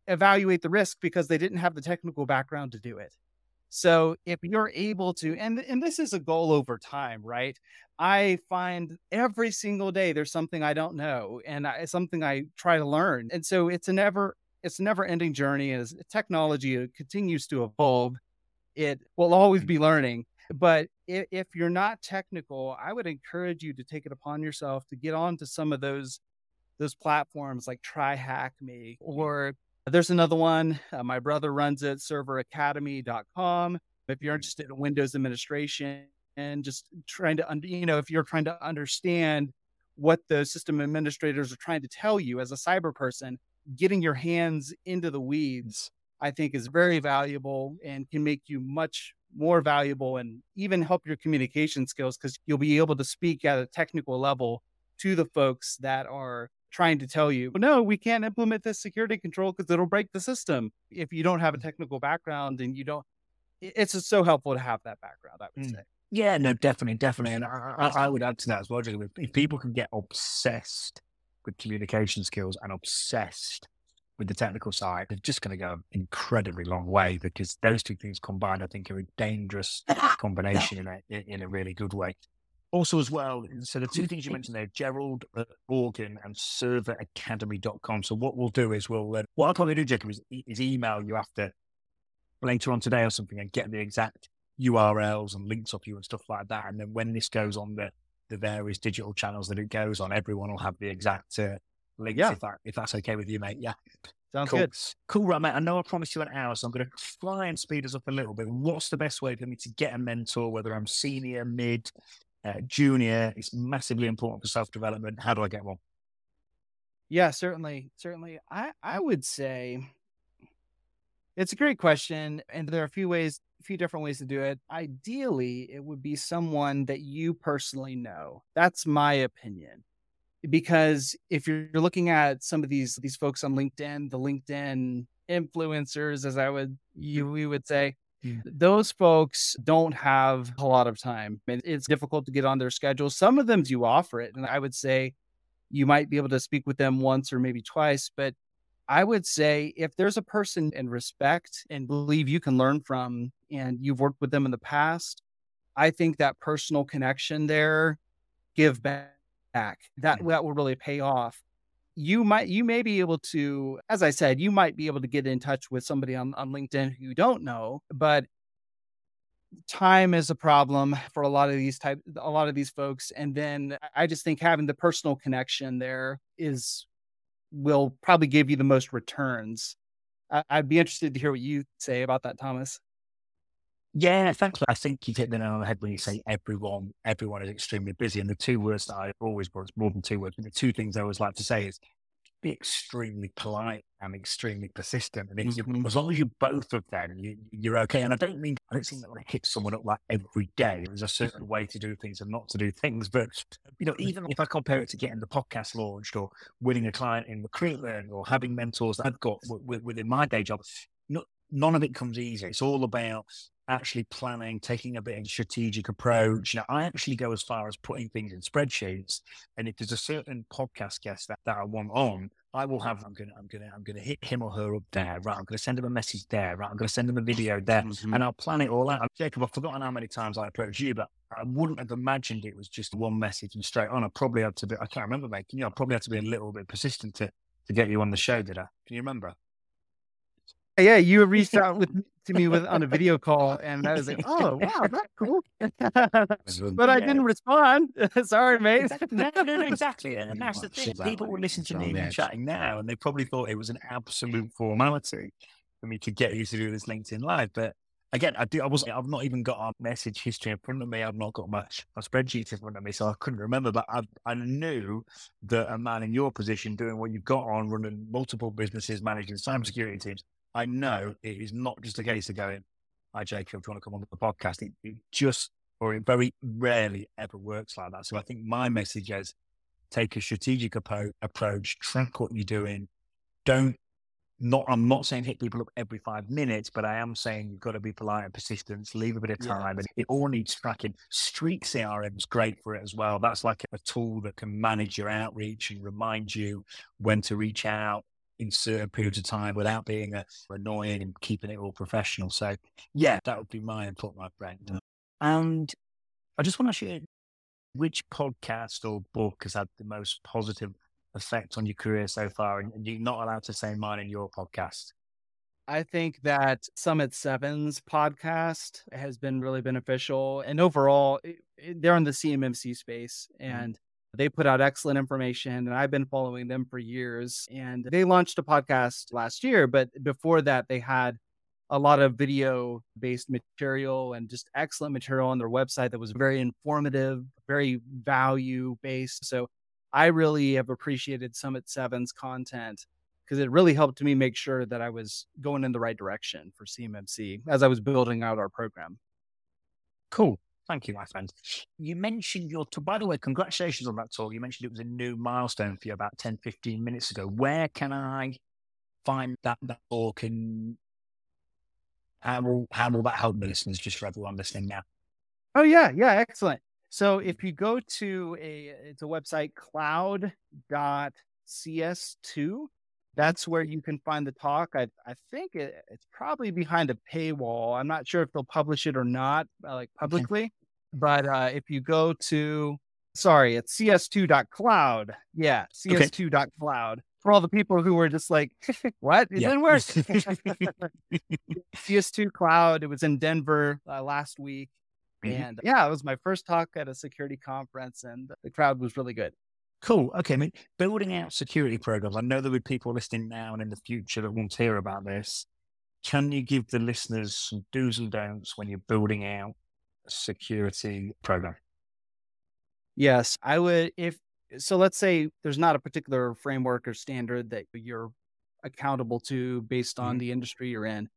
evaluate the risk because they didn't have the technical background to do it. So if you're able to, and and this is a goal over time, right? I find every single day there's something I don't know, and I, something I try to learn, and so it's a never it's a never ending journey. As technology continues to evolve, it will always mm. be learning. But if, if you're not technical, I would encourage you to take it upon yourself to get onto some of those those platforms like TryHackMe or there's another one. Uh, my brother runs it, serveracademy.com. If you're interested in Windows administration and just trying to, you know, if you're trying to understand what the system administrators are trying to tell you as a cyber person, getting your hands into the weeds, I think is very valuable and can make you much more valuable and even help your communication skills because you'll be able to speak at a technical level to the folks that are trying to tell you, no, we can't implement this security control because it'll break the system. If you don't have a technical background and you don't, it's just so helpful to have that background, I would mm. say. Yeah, no, definitely, definitely. And I, I, would add to that as well. If people can get obsessed with communication skills and obsessed with the technical side, they're just going to go an incredibly long way because those two things combined, I think, are a dangerous <laughs> combination in a in a really good way. Also, as well, so the two things you mentioned there, Gerald Auger and serveracademy.com. So what we'll do is we'll, uh, what I'll probably do, Jacob, is, is email you after later on today or something and get the exact URLs and links up you and stuff like that. And then when this goes on the, the various digital channels that it goes on, everyone will have the exact uh, links yeah. if, that, if that's okay with you, mate. Yeah. Sounds cool. good. Cool, right, mate. I know I promised you an hour, so I'm going to try and speed us up a little bit. What's the best way for me to get a mentor, whether I'm senior, mid, uh, junior? It's massively important for self development. How do I get one? Yeah, certainly. Certainly. I, I would say it's a great question, and there are a few ways, a few different ways to do it. Ideally, it would be someone that you personally know. That's my opinion. Because if you're looking at some of these these folks on LinkedIn, the LinkedIn influencers, as I would you we would say, yeah. those folks don't have a lot of time. and It's difficult to get on their schedule. Some of them do offer it, and I would say you might be able to speak with them once or maybe twice, but I would say if there's a person in respect and believe you can learn from and you've worked with them in the past, I think that personal connection there, give back. That that will really pay off. You might you may be able to, as I said, you might be able to get in touch with somebody on, on LinkedIn who you don't know, but time is a problem for a lot of these type a lot of these folks. And then I just think having the personal connection there is will probably give you the most returns. I- I'd be interested to hear what you say about that, Thomas. Yeah, thanks. I think you hit the nail on the head when you say everyone, everyone is extremely busy. And the two words that I always, it's more than two words, but the two things I always like to say is be extremely polite and extremely persistent. And mm-hmm. as long as you're both of them, you, are okay. And I don't mean, I don't think that want to hit someone up like every day. There's a certain way to do things and not to do things. But, you know, even if <laughs> I compare it to getting the podcast launched or winning a client in recruitment or having mentors that I've got within my day job, none of it comes easy. It's all about actually planning, taking a bit of a strategic approach. You know, I actually go as far as putting things in spreadsheets. And if there's a certain podcast guest that, that I want on, I will have I'm gonna I'm gonna I'm gonna hit him or her up there, right? I'm gonna send him a message there, right? I'm gonna send him a video there, mm-hmm. and I'll plan it all out. Jacob, I've forgotten how many times I approached you, but I wouldn't have imagined it was just one message and straight on. I probably had to be I can't remember making you know, I probably had to be a little bit persistent to to get you on the show, did I? Can you remember? Yeah, you reached <laughs> out with to me with on a video call, and I was like, "Oh, wow, that's cool." <laughs> but I didn't respond. <laughs> Sorry, mate. no, no, no, exactly. And <laughs> that's the thing. People were listening to me chatting now, and they probably thought it was an absolute formality for me to get you to do this LinkedIn live. But again, I do. I was. I've not even got our message history in front of me. I've not got my, my spreadsheet in front of me, so I couldn't remember. But I, I knew that a man in your position, doing what you've got on, running multiple businesses, managing cybersecurity teams, I know it is not just a case of going, hi, Jacob, do you want to come on the podcast? It, it just, or it very rarely ever works like that. So I think my message is take a strategic approach, approach track what you're doing. Don't, not, I'm not saying hit people up every five minutes, but I am saying you've got to be polite and persistent, leave a bit of time, and it all needs tracking. Streak CRM is great for it as well. That's like a tool that can manage your outreach and remind you when to reach out, in certain periods of time without being uh, annoying and keeping it all professional. So, yeah, that would be my input, my friend. And I just want to share which podcast or book has had the most positive effect on your career so far? And you're not allowed to say mine in your podcast. I think that Summit Seven's podcast has been really beneficial. And overall, it, it, they're in the CMMC space Mm-hmm. They put out excellent information. And I've been following them for years. And they launched a podcast last year. But before that, they had a lot of video based material and just excellent material on their website that was very informative, very value based. So I really have appreciated Summit 7's content because it really helped me make sure that I was going in the right direction for CMMC as I was building out our program. Cool. Thank you, my friend. You mentioned your tour. By the way, congratulations on that talk. You mentioned it was a new milestone for you about 10, 15 minutes ago. Where can I find that, that talk and how will, how will that help the listeners just for everyone listening now? Oh yeah, yeah, excellent. So if you go to a it's a website cloud.cs2 that's where you can find the talk. I I think it, it's probably behind a paywall. I'm not sure if they'll publish it or not, uh, like publicly. Okay. But uh, if you go to, sorry, it's cs2.cloud. Yeah, cs2.cloud. For all the people who were just like, <laughs> what? It yeah. didn't work. <laughs> CS2 Cloud. It was in Denver uh, last week. Mm-hmm. And yeah, it was my first talk at a security conference, and the crowd was really good. Cool. Okay. I mean, building out security programs. I know there will be people listening now and in the future that want to hear about this. Can you give the listeners some do's and don'ts when you're building out security program? Yes, I would. If so, let's say there's not a particular framework or standard that you're accountable to based on mm-hmm. the industry you're in.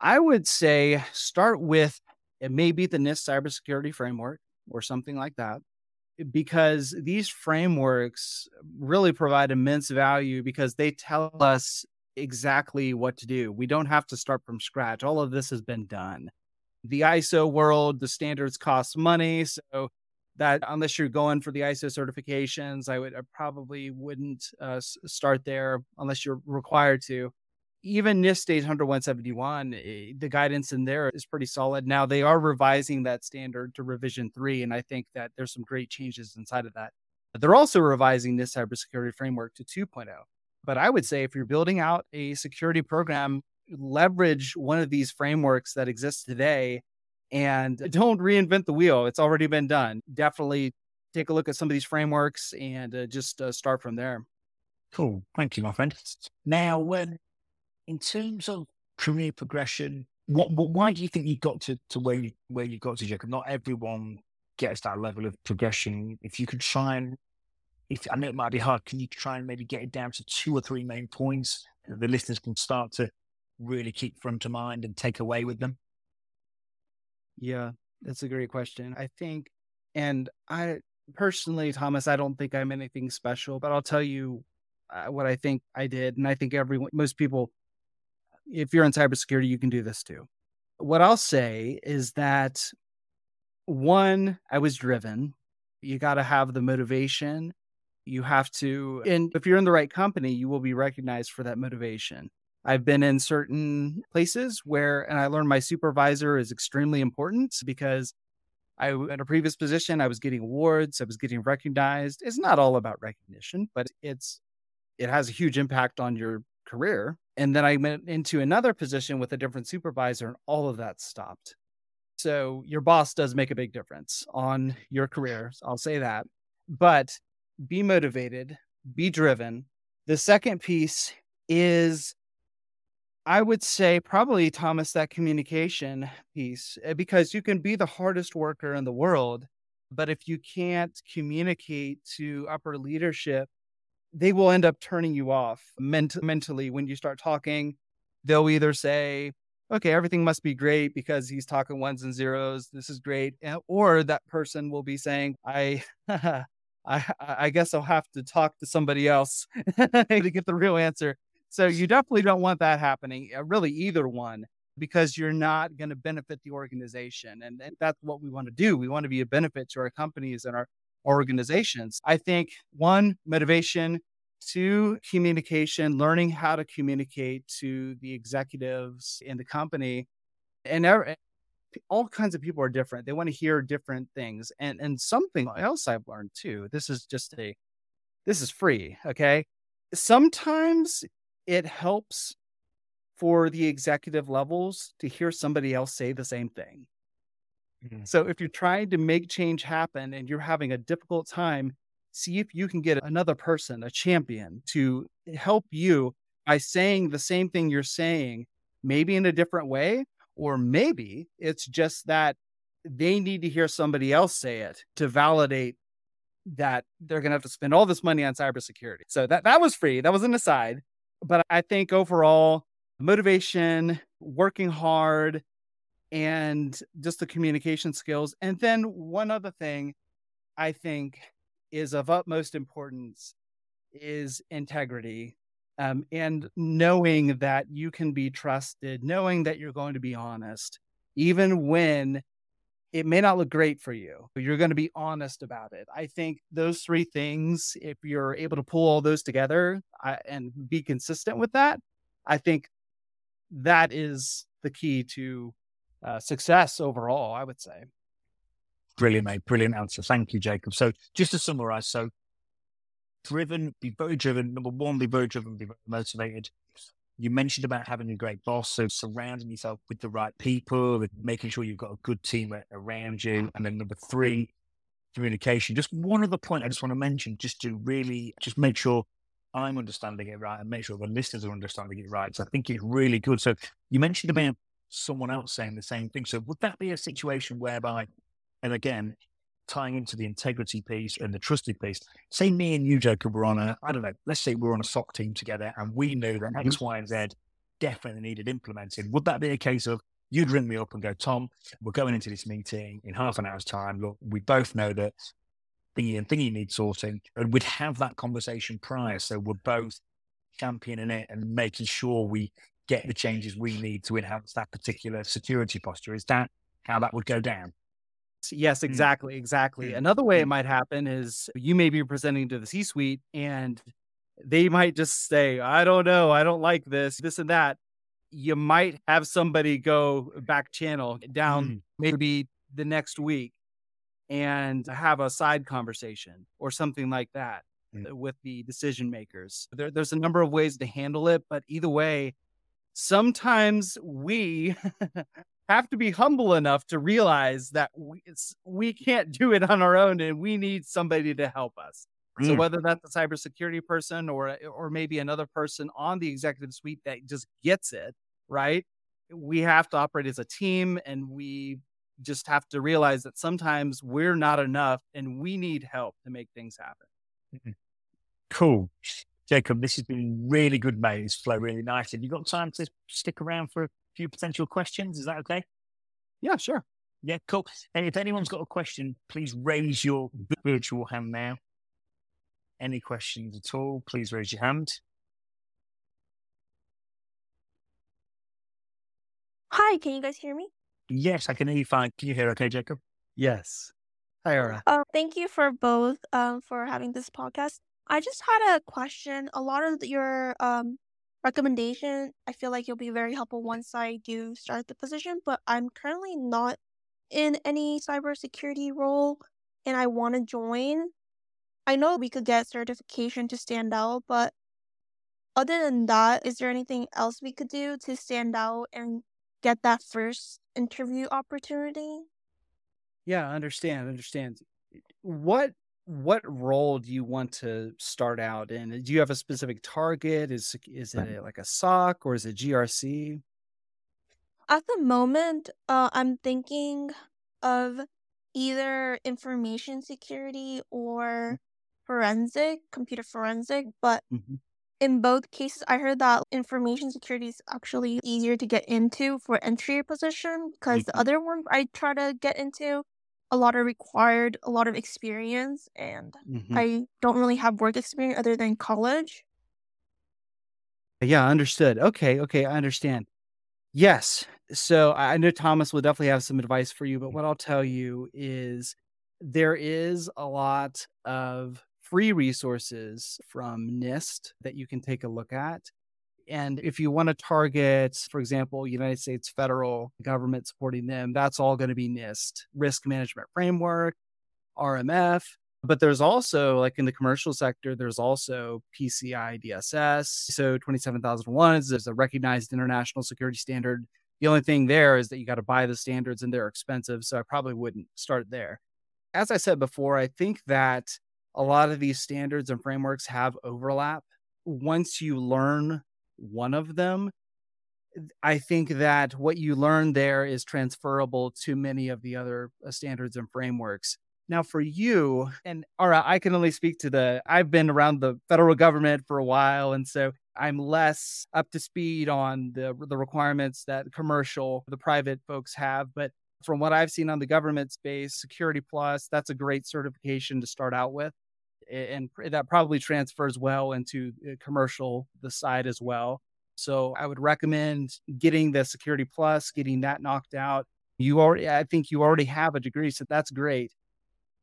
I would say start with it may be the NIST cybersecurity framework or something like that because these frameworks really provide immense value because they tell us exactly what to do. We don't have to start from scratch. All of this has been done. The ISO world, the standards cost money. So that unless you're going for the ISO certifications, I would I probably wouldn't uh, start there unless you're required to even NIST 800 171, eh, the guidance in there is pretty solid. Now they are revising that standard to revision three, and I think that there's some great changes inside of that. They're also revising this cybersecurity framework to 2.0. But I would say if you're building out a security program, leverage one of these frameworks that exist today and don't reinvent the wheel. It's already been done. Definitely take a look at some of these frameworks and uh, just uh, start from there. Cool. Thank you, my friend. Now, when in terms of career progression, what, what why do you think you got to, to where you where you got to, Jacob? Not everyone gets that level of progression. If you could try and if I know it might be hard, can you try and maybe get it down to two or three main points that the listeners can start to really keep front of mind and take away with them? Yeah, that's a great question. I think, and I personally, Thomas, I don't think I'm anything special, but I'll tell you uh, what I think I did, and I think everyone, most people if you're in cybersecurity, you can do this too. What I'll say is that one, I was driven. You got to have the motivation. You have to, and if you're in the right company, you will be recognized for that motivation. I've been in certain places where, and I learned my supervisor is extremely important because I, in a previous position, I was getting awards, I was getting recognized. It's not all about recognition, but it's, it has a huge impact on your career. And then I went into another position with a different supervisor, and all of that stopped. So your boss does make a big difference on your career. I'll say that. But be motivated, be driven. The second piece is, I would say, probably, Thomas, that communication piece, eh, because you can be the hardest worker in the world. But if you can't communicate to upper leadership they will end up turning you off ment- mentally when you start talking. They'll either say, okay, everything must be great because he's talking ones and zeros. This is great. Or that person will be saying, I, <laughs> I, I guess I'll have to talk to somebody else <laughs> to get the real answer. So you definitely don't want that happening, uh, really, either one, because you're not going to benefit the organization. And, and that's what we want to do. We want to be a benefit to our companies and our organizations. I think one, motivation, two, communication, learning how to communicate to the executives in the company. And all kinds of people are different. They want to hear different things. And and something else I've learned too. This is just a this is free, okay? Sometimes it helps for the executive levels to hear somebody else say the same thing. Mm-hmm. So if you're trying to make change happen and you're having a difficult time, see if you can get another person, a champion, to help you by saying the same thing you're saying, maybe in a different way, or maybe it's just that they need to hear somebody else say it to validate that they're going to have to spend all this money on cybersecurity. So that that was free. That was an aside, but I think overall motivation, working hard, and just the communication skills. And then one other thing I think is of utmost importance is integrity um, and knowing that you can be trusted, knowing that you're going to be honest, even when it may not look great for you, but you're going to be honest about it. I think those three things, if you're able to pull all those together and be consistent with that, I think that is the key to uh, success overall, I would say. Brilliant, mate. Brilliant answer. Thank you, Jacob. So, just to summarize, so driven, be very driven. Number one, be very driven, be very motivated. You mentioned about having a great boss, so surrounding yourself with the right people, and making sure you've got a good team around you. And then number three, communication. Just one other point I just want to mention, just to really just make sure I'm understanding it right and make sure the listeners are understanding it right. So I think it's really good. So you mentioned about someone else saying the same thing. So would that be a situation whereby, and again, tying into the integrity piece and the trusted piece, say me and you, Jacob, were on a, I don't know, let's say we're on a SOC team together and we knew that mm-hmm. X, Y, and Z definitely needed implemented. Would that be a case of you'd ring me up and go, Tom, we're going into this meeting in half an hour's time. Look, we both know that thingy and thingy need sorting. And we'd have that conversation prior. So we're both championing it and making sure we get the changes we need to enhance that particular security posture. Is that how that would go down? Yes, mm. exactly. Exactly. Mm. Another way it mm. might happen is you may be presenting to the C suite and they might just say, I don't know, I don't like this, this and that. You might have somebody go back channel down mm. maybe the next week and have a side conversation or something like that mm. with the decision makers. There, there's a number of ways to handle it, but either way, sometimes we <laughs> have to be humble enough to realize that we, we can't do it on our own and we need somebody to help us. Mm. So whether that's a cybersecurity person or or maybe another person on the executive suite that just gets it, right? We have to operate as a team and we just have to realize that sometimes we're not enough and we need help to make things happen. Mm-hmm. Cool. Jacob, this has been really good, mate. It's flowed really nice. Have you got time to stick around for a few potential questions? Is that okay? Yeah, sure. Yeah, cool. And if anyone's got a question, please raise your virtual hand now. Any questions at all, please raise your hand. Hi, can you guys hear me? Yes, I can hear you fine. Can you hear okay, Jacob? Yes. Hi, Aura. Um, thank you for both um, for having this podcast. I just had a question. A lot of your um, recommendation, I feel like you'll be very helpful once I do start the position, but I'm currently not in any cybersecurity role and I want to join. I know we could get certification to stand out, but other than that, is there anything else we could do to stand out and get that first interview opportunity? Yeah, understand, understand. What what role do you want to start out in? Do you have a specific target? Is is it like a SOC or is it GRC? At the moment, uh, I'm thinking of either information security or mm. forensic, computer forensic, but mm-hmm in both cases, I heard that information security is actually easier to get into for entry position because the mm-hmm. other one I try to get into, a lot of required a lot of experience, and mm-hmm. I don't really have work experience other than college. Yeah, understood. Okay, okay, I understand. Yes. So I know Thomas will definitely have some advice for you, but what I'll tell you is there is a lot of free resources from NIST that you can take a look at. And if you want to target, for example, United States federal government supporting them, that's all going to be NIST, Risk Management Framework, RMF. But there's also, like in the commercial sector, there's also PCI DSS. ISO 27001 is a recognized international security standard. The only thing there is that you got to buy the standards and they're expensive. So I probably wouldn't start there. As I said before, I think that a lot of these standards and frameworks have overlap. Once you learn one of them, I think that what you learn there is transferable to many of the other uh, standards and frameworks. Now, for you, and right, I can only speak to the, I've been around the federal government for a while. And so I'm less up to speed on the, the requirements that commercial, the private folks have. But from what I've seen on the government space, Security Plus, that's a great certification to start out with. And that probably transfers well into uh, commercial, the side as well. So I would recommend getting the Security Plus, getting that knocked out. You already, I think you already have a degree, so that's great.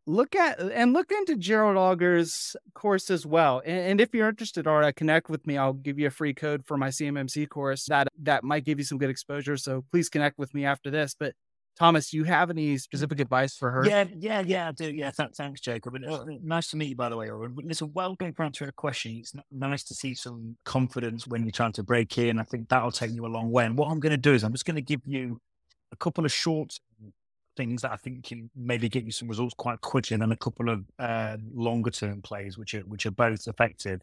Look at and look into Gerald Auger's course as well. And, and if you're interested, or connect with me. I'll give you a free code for my CMMC course that that might give you some good exposure. So please connect with me after this. But Thomas, do you have any specific advice for her? Yeah, yeah, yeah, I do. Yeah, th- thanks, Jacob. And, uh, nice to meet you, by the way. Listen, well done for answering a question. It's nice to see some confidence when you're trying to break in. I think that'll take you a long way. And what I'm going to do is I'm just going to give you a couple of short things that I think can maybe get you some results quite quickly, and then a couple of uh, longer term plays, which are which are both effective.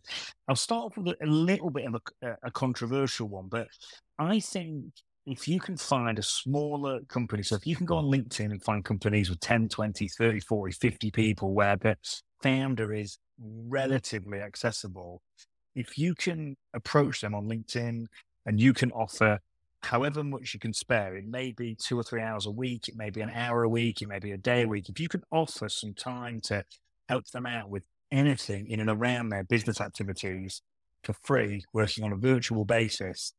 I'll start off with a, little bit of a, a controversial one, but I think if you can find a smaller company, so if you can go on mm. LinkedIn and find companies with 10, 20, 30, 40, 50 people where the founder is relatively accessible, if you can approach them on LinkedIn and you can offer however much you can spare, it may be two or three hours a week, it may be an hour a week, it may be a day a week. If you can offer some time to help them out with anything in and around their business activities for free, working on a virtual basis,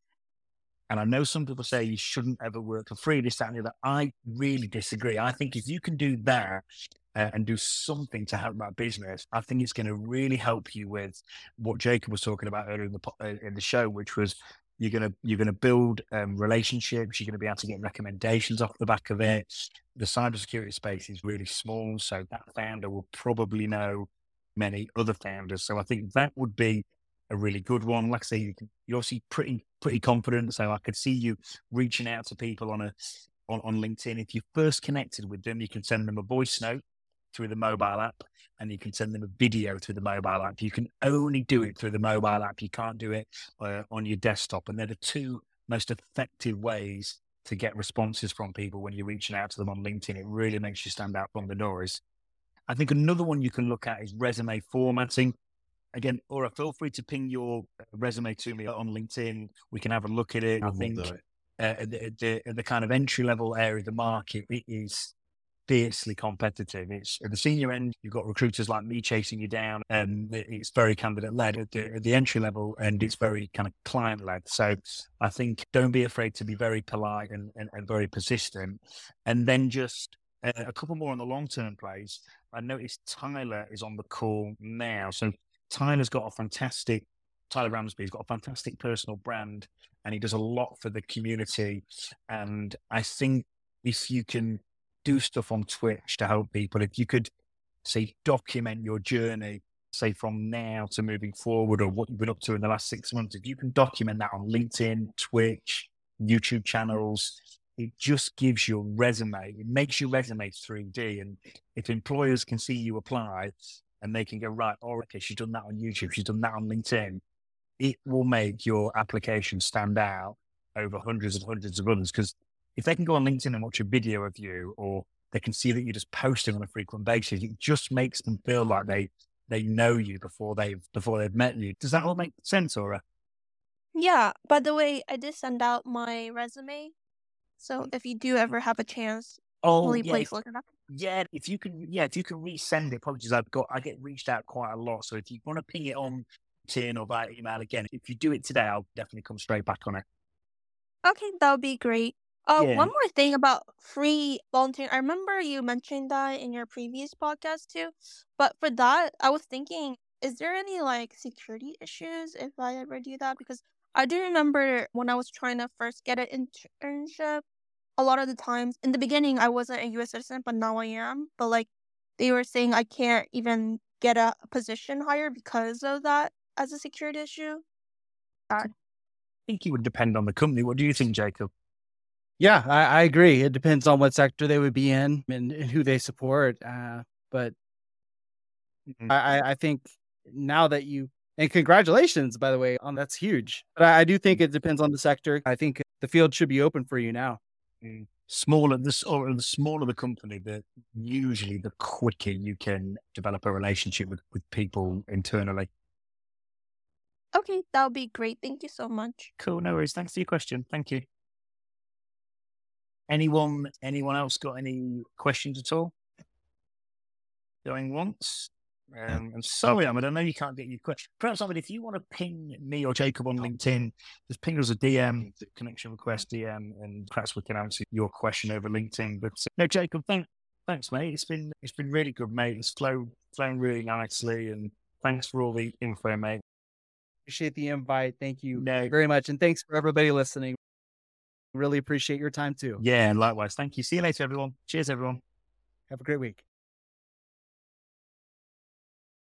and I know some people say you shouldn't ever work for free, this, that, and the other. I really disagree. I think if you can do that uh, and do something to help that business, I think it's going to really help you with what Jacob was talking about earlier in the uh, in the show, which was you're gonna you're gonna build um, relationships. You're gonna be able to get recommendations off the back of it. The cybersecurity space is really small, so that founder will probably know many other founders. So I think that would be a really good one. Like I say, you're obviously pretty pretty confident, so I could see you reaching out to people on a on, on LinkedIn. If you first connected with them, you can send them a voice note through the mobile app, and you can send them a video through the mobile app. You can only do it through the mobile app. You can't do it uh, on your desktop, and they're the two most effective ways to get responses from people when you're reaching out to them on LinkedIn. It really makes you stand out from the noise. I think another one you can look at is resume formatting again, Aura, feel free to ping your resume to me on LinkedIn. We can have a look at it. I, I think uh, the, the, the, kind of entry level area of the market it is fiercely competitive. It's at the senior end, you've got recruiters like me chasing you down, and it's very candidate led. At the, at the entry level and it's very kind of client led. So I think don't be afraid to be very polite and, and, and very persistent, and then just uh, a couple more on the long term plays. I noticed Tyler is on the call now. So Tyler's got a fantastic, Tyler Ramsbey's got a fantastic personal brand and he does a lot for the community. And I think if you can do stuff on Twitch to help people, if you could say document your journey, say from now to moving forward or what you've been up to in the last six months, if you can document that on LinkedIn, Twitch, YouTube channels, it just gives your resume, it makes your resume 3D. And if employers can see you apply, and they can go, right, oh, okay, she's done that on YouTube, she's done that on LinkedIn. It will make your application stand out over hundreds and hundreds of others. Because if they can go on LinkedIn and watch a video of you, or they can see that you're just posting on a frequent basis, it just makes them feel like they they know you before they've before they've met you. Does that all make sense, Aura? Yeah. By the way, I did send out my resume. So if you do ever have a chance, Oh, yeah. If, yeah, if you can, yeah, if you can resend it. Apologies, I've got I get reached out quite a lot. So if you want to ping it on tin or via email again, if you do it today, I'll definitely come straight back on it. Okay, that would be great. Uh, yeah. one more thing about free volunteering. I remember you mentioned that in your previous podcast too. But for that, I was thinking, is there any like security issues if I ever do that? Because I do remember when I was trying to first get an internship, a lot of the times in the beginning I wasn't a US citizen, but now I am. But like they were saying I can't even get a position higher because of that as a security issue. I think it would depend on the company. What do you think, Jacob? Yeah, I, I agree. It depends on what sector they would be in and, and who they support. Uh, but mm-hmm. I, I think now that you and congratulations, by the way, on that's huge. But I, I, do think it depends on the sector. I think the field should be open for you now. Mm. Smaller this or the smaller the company, the usually the quicker you can develop a relationship with, with people internally. Okay, that would be great. Thank you so much. Cool, no worries. Thanks for your question. Thank you. Anyone anyone else got any questions at all? Going once? Um, I'm sorry, Ahmed. I know you can't get your question. Perhaps, Ahmed, if you want to ping me or Jacob on LinkedIn, just ping us a DM, connection request DM, and perhaps we can answer your question over LinkedIn. But uh, no, Jacob, thank, thanks, mate. It's been it's been really good, mate. It's flowed flown really nicely, and thanks for all the info, mate. Appreciate the invite. Thank you no. very much, and thanks for everybody listening. Really appreciate your time too. Yeah, and likewise. Thank you. See you later, everyone. Cheers, everyone. Have a great week.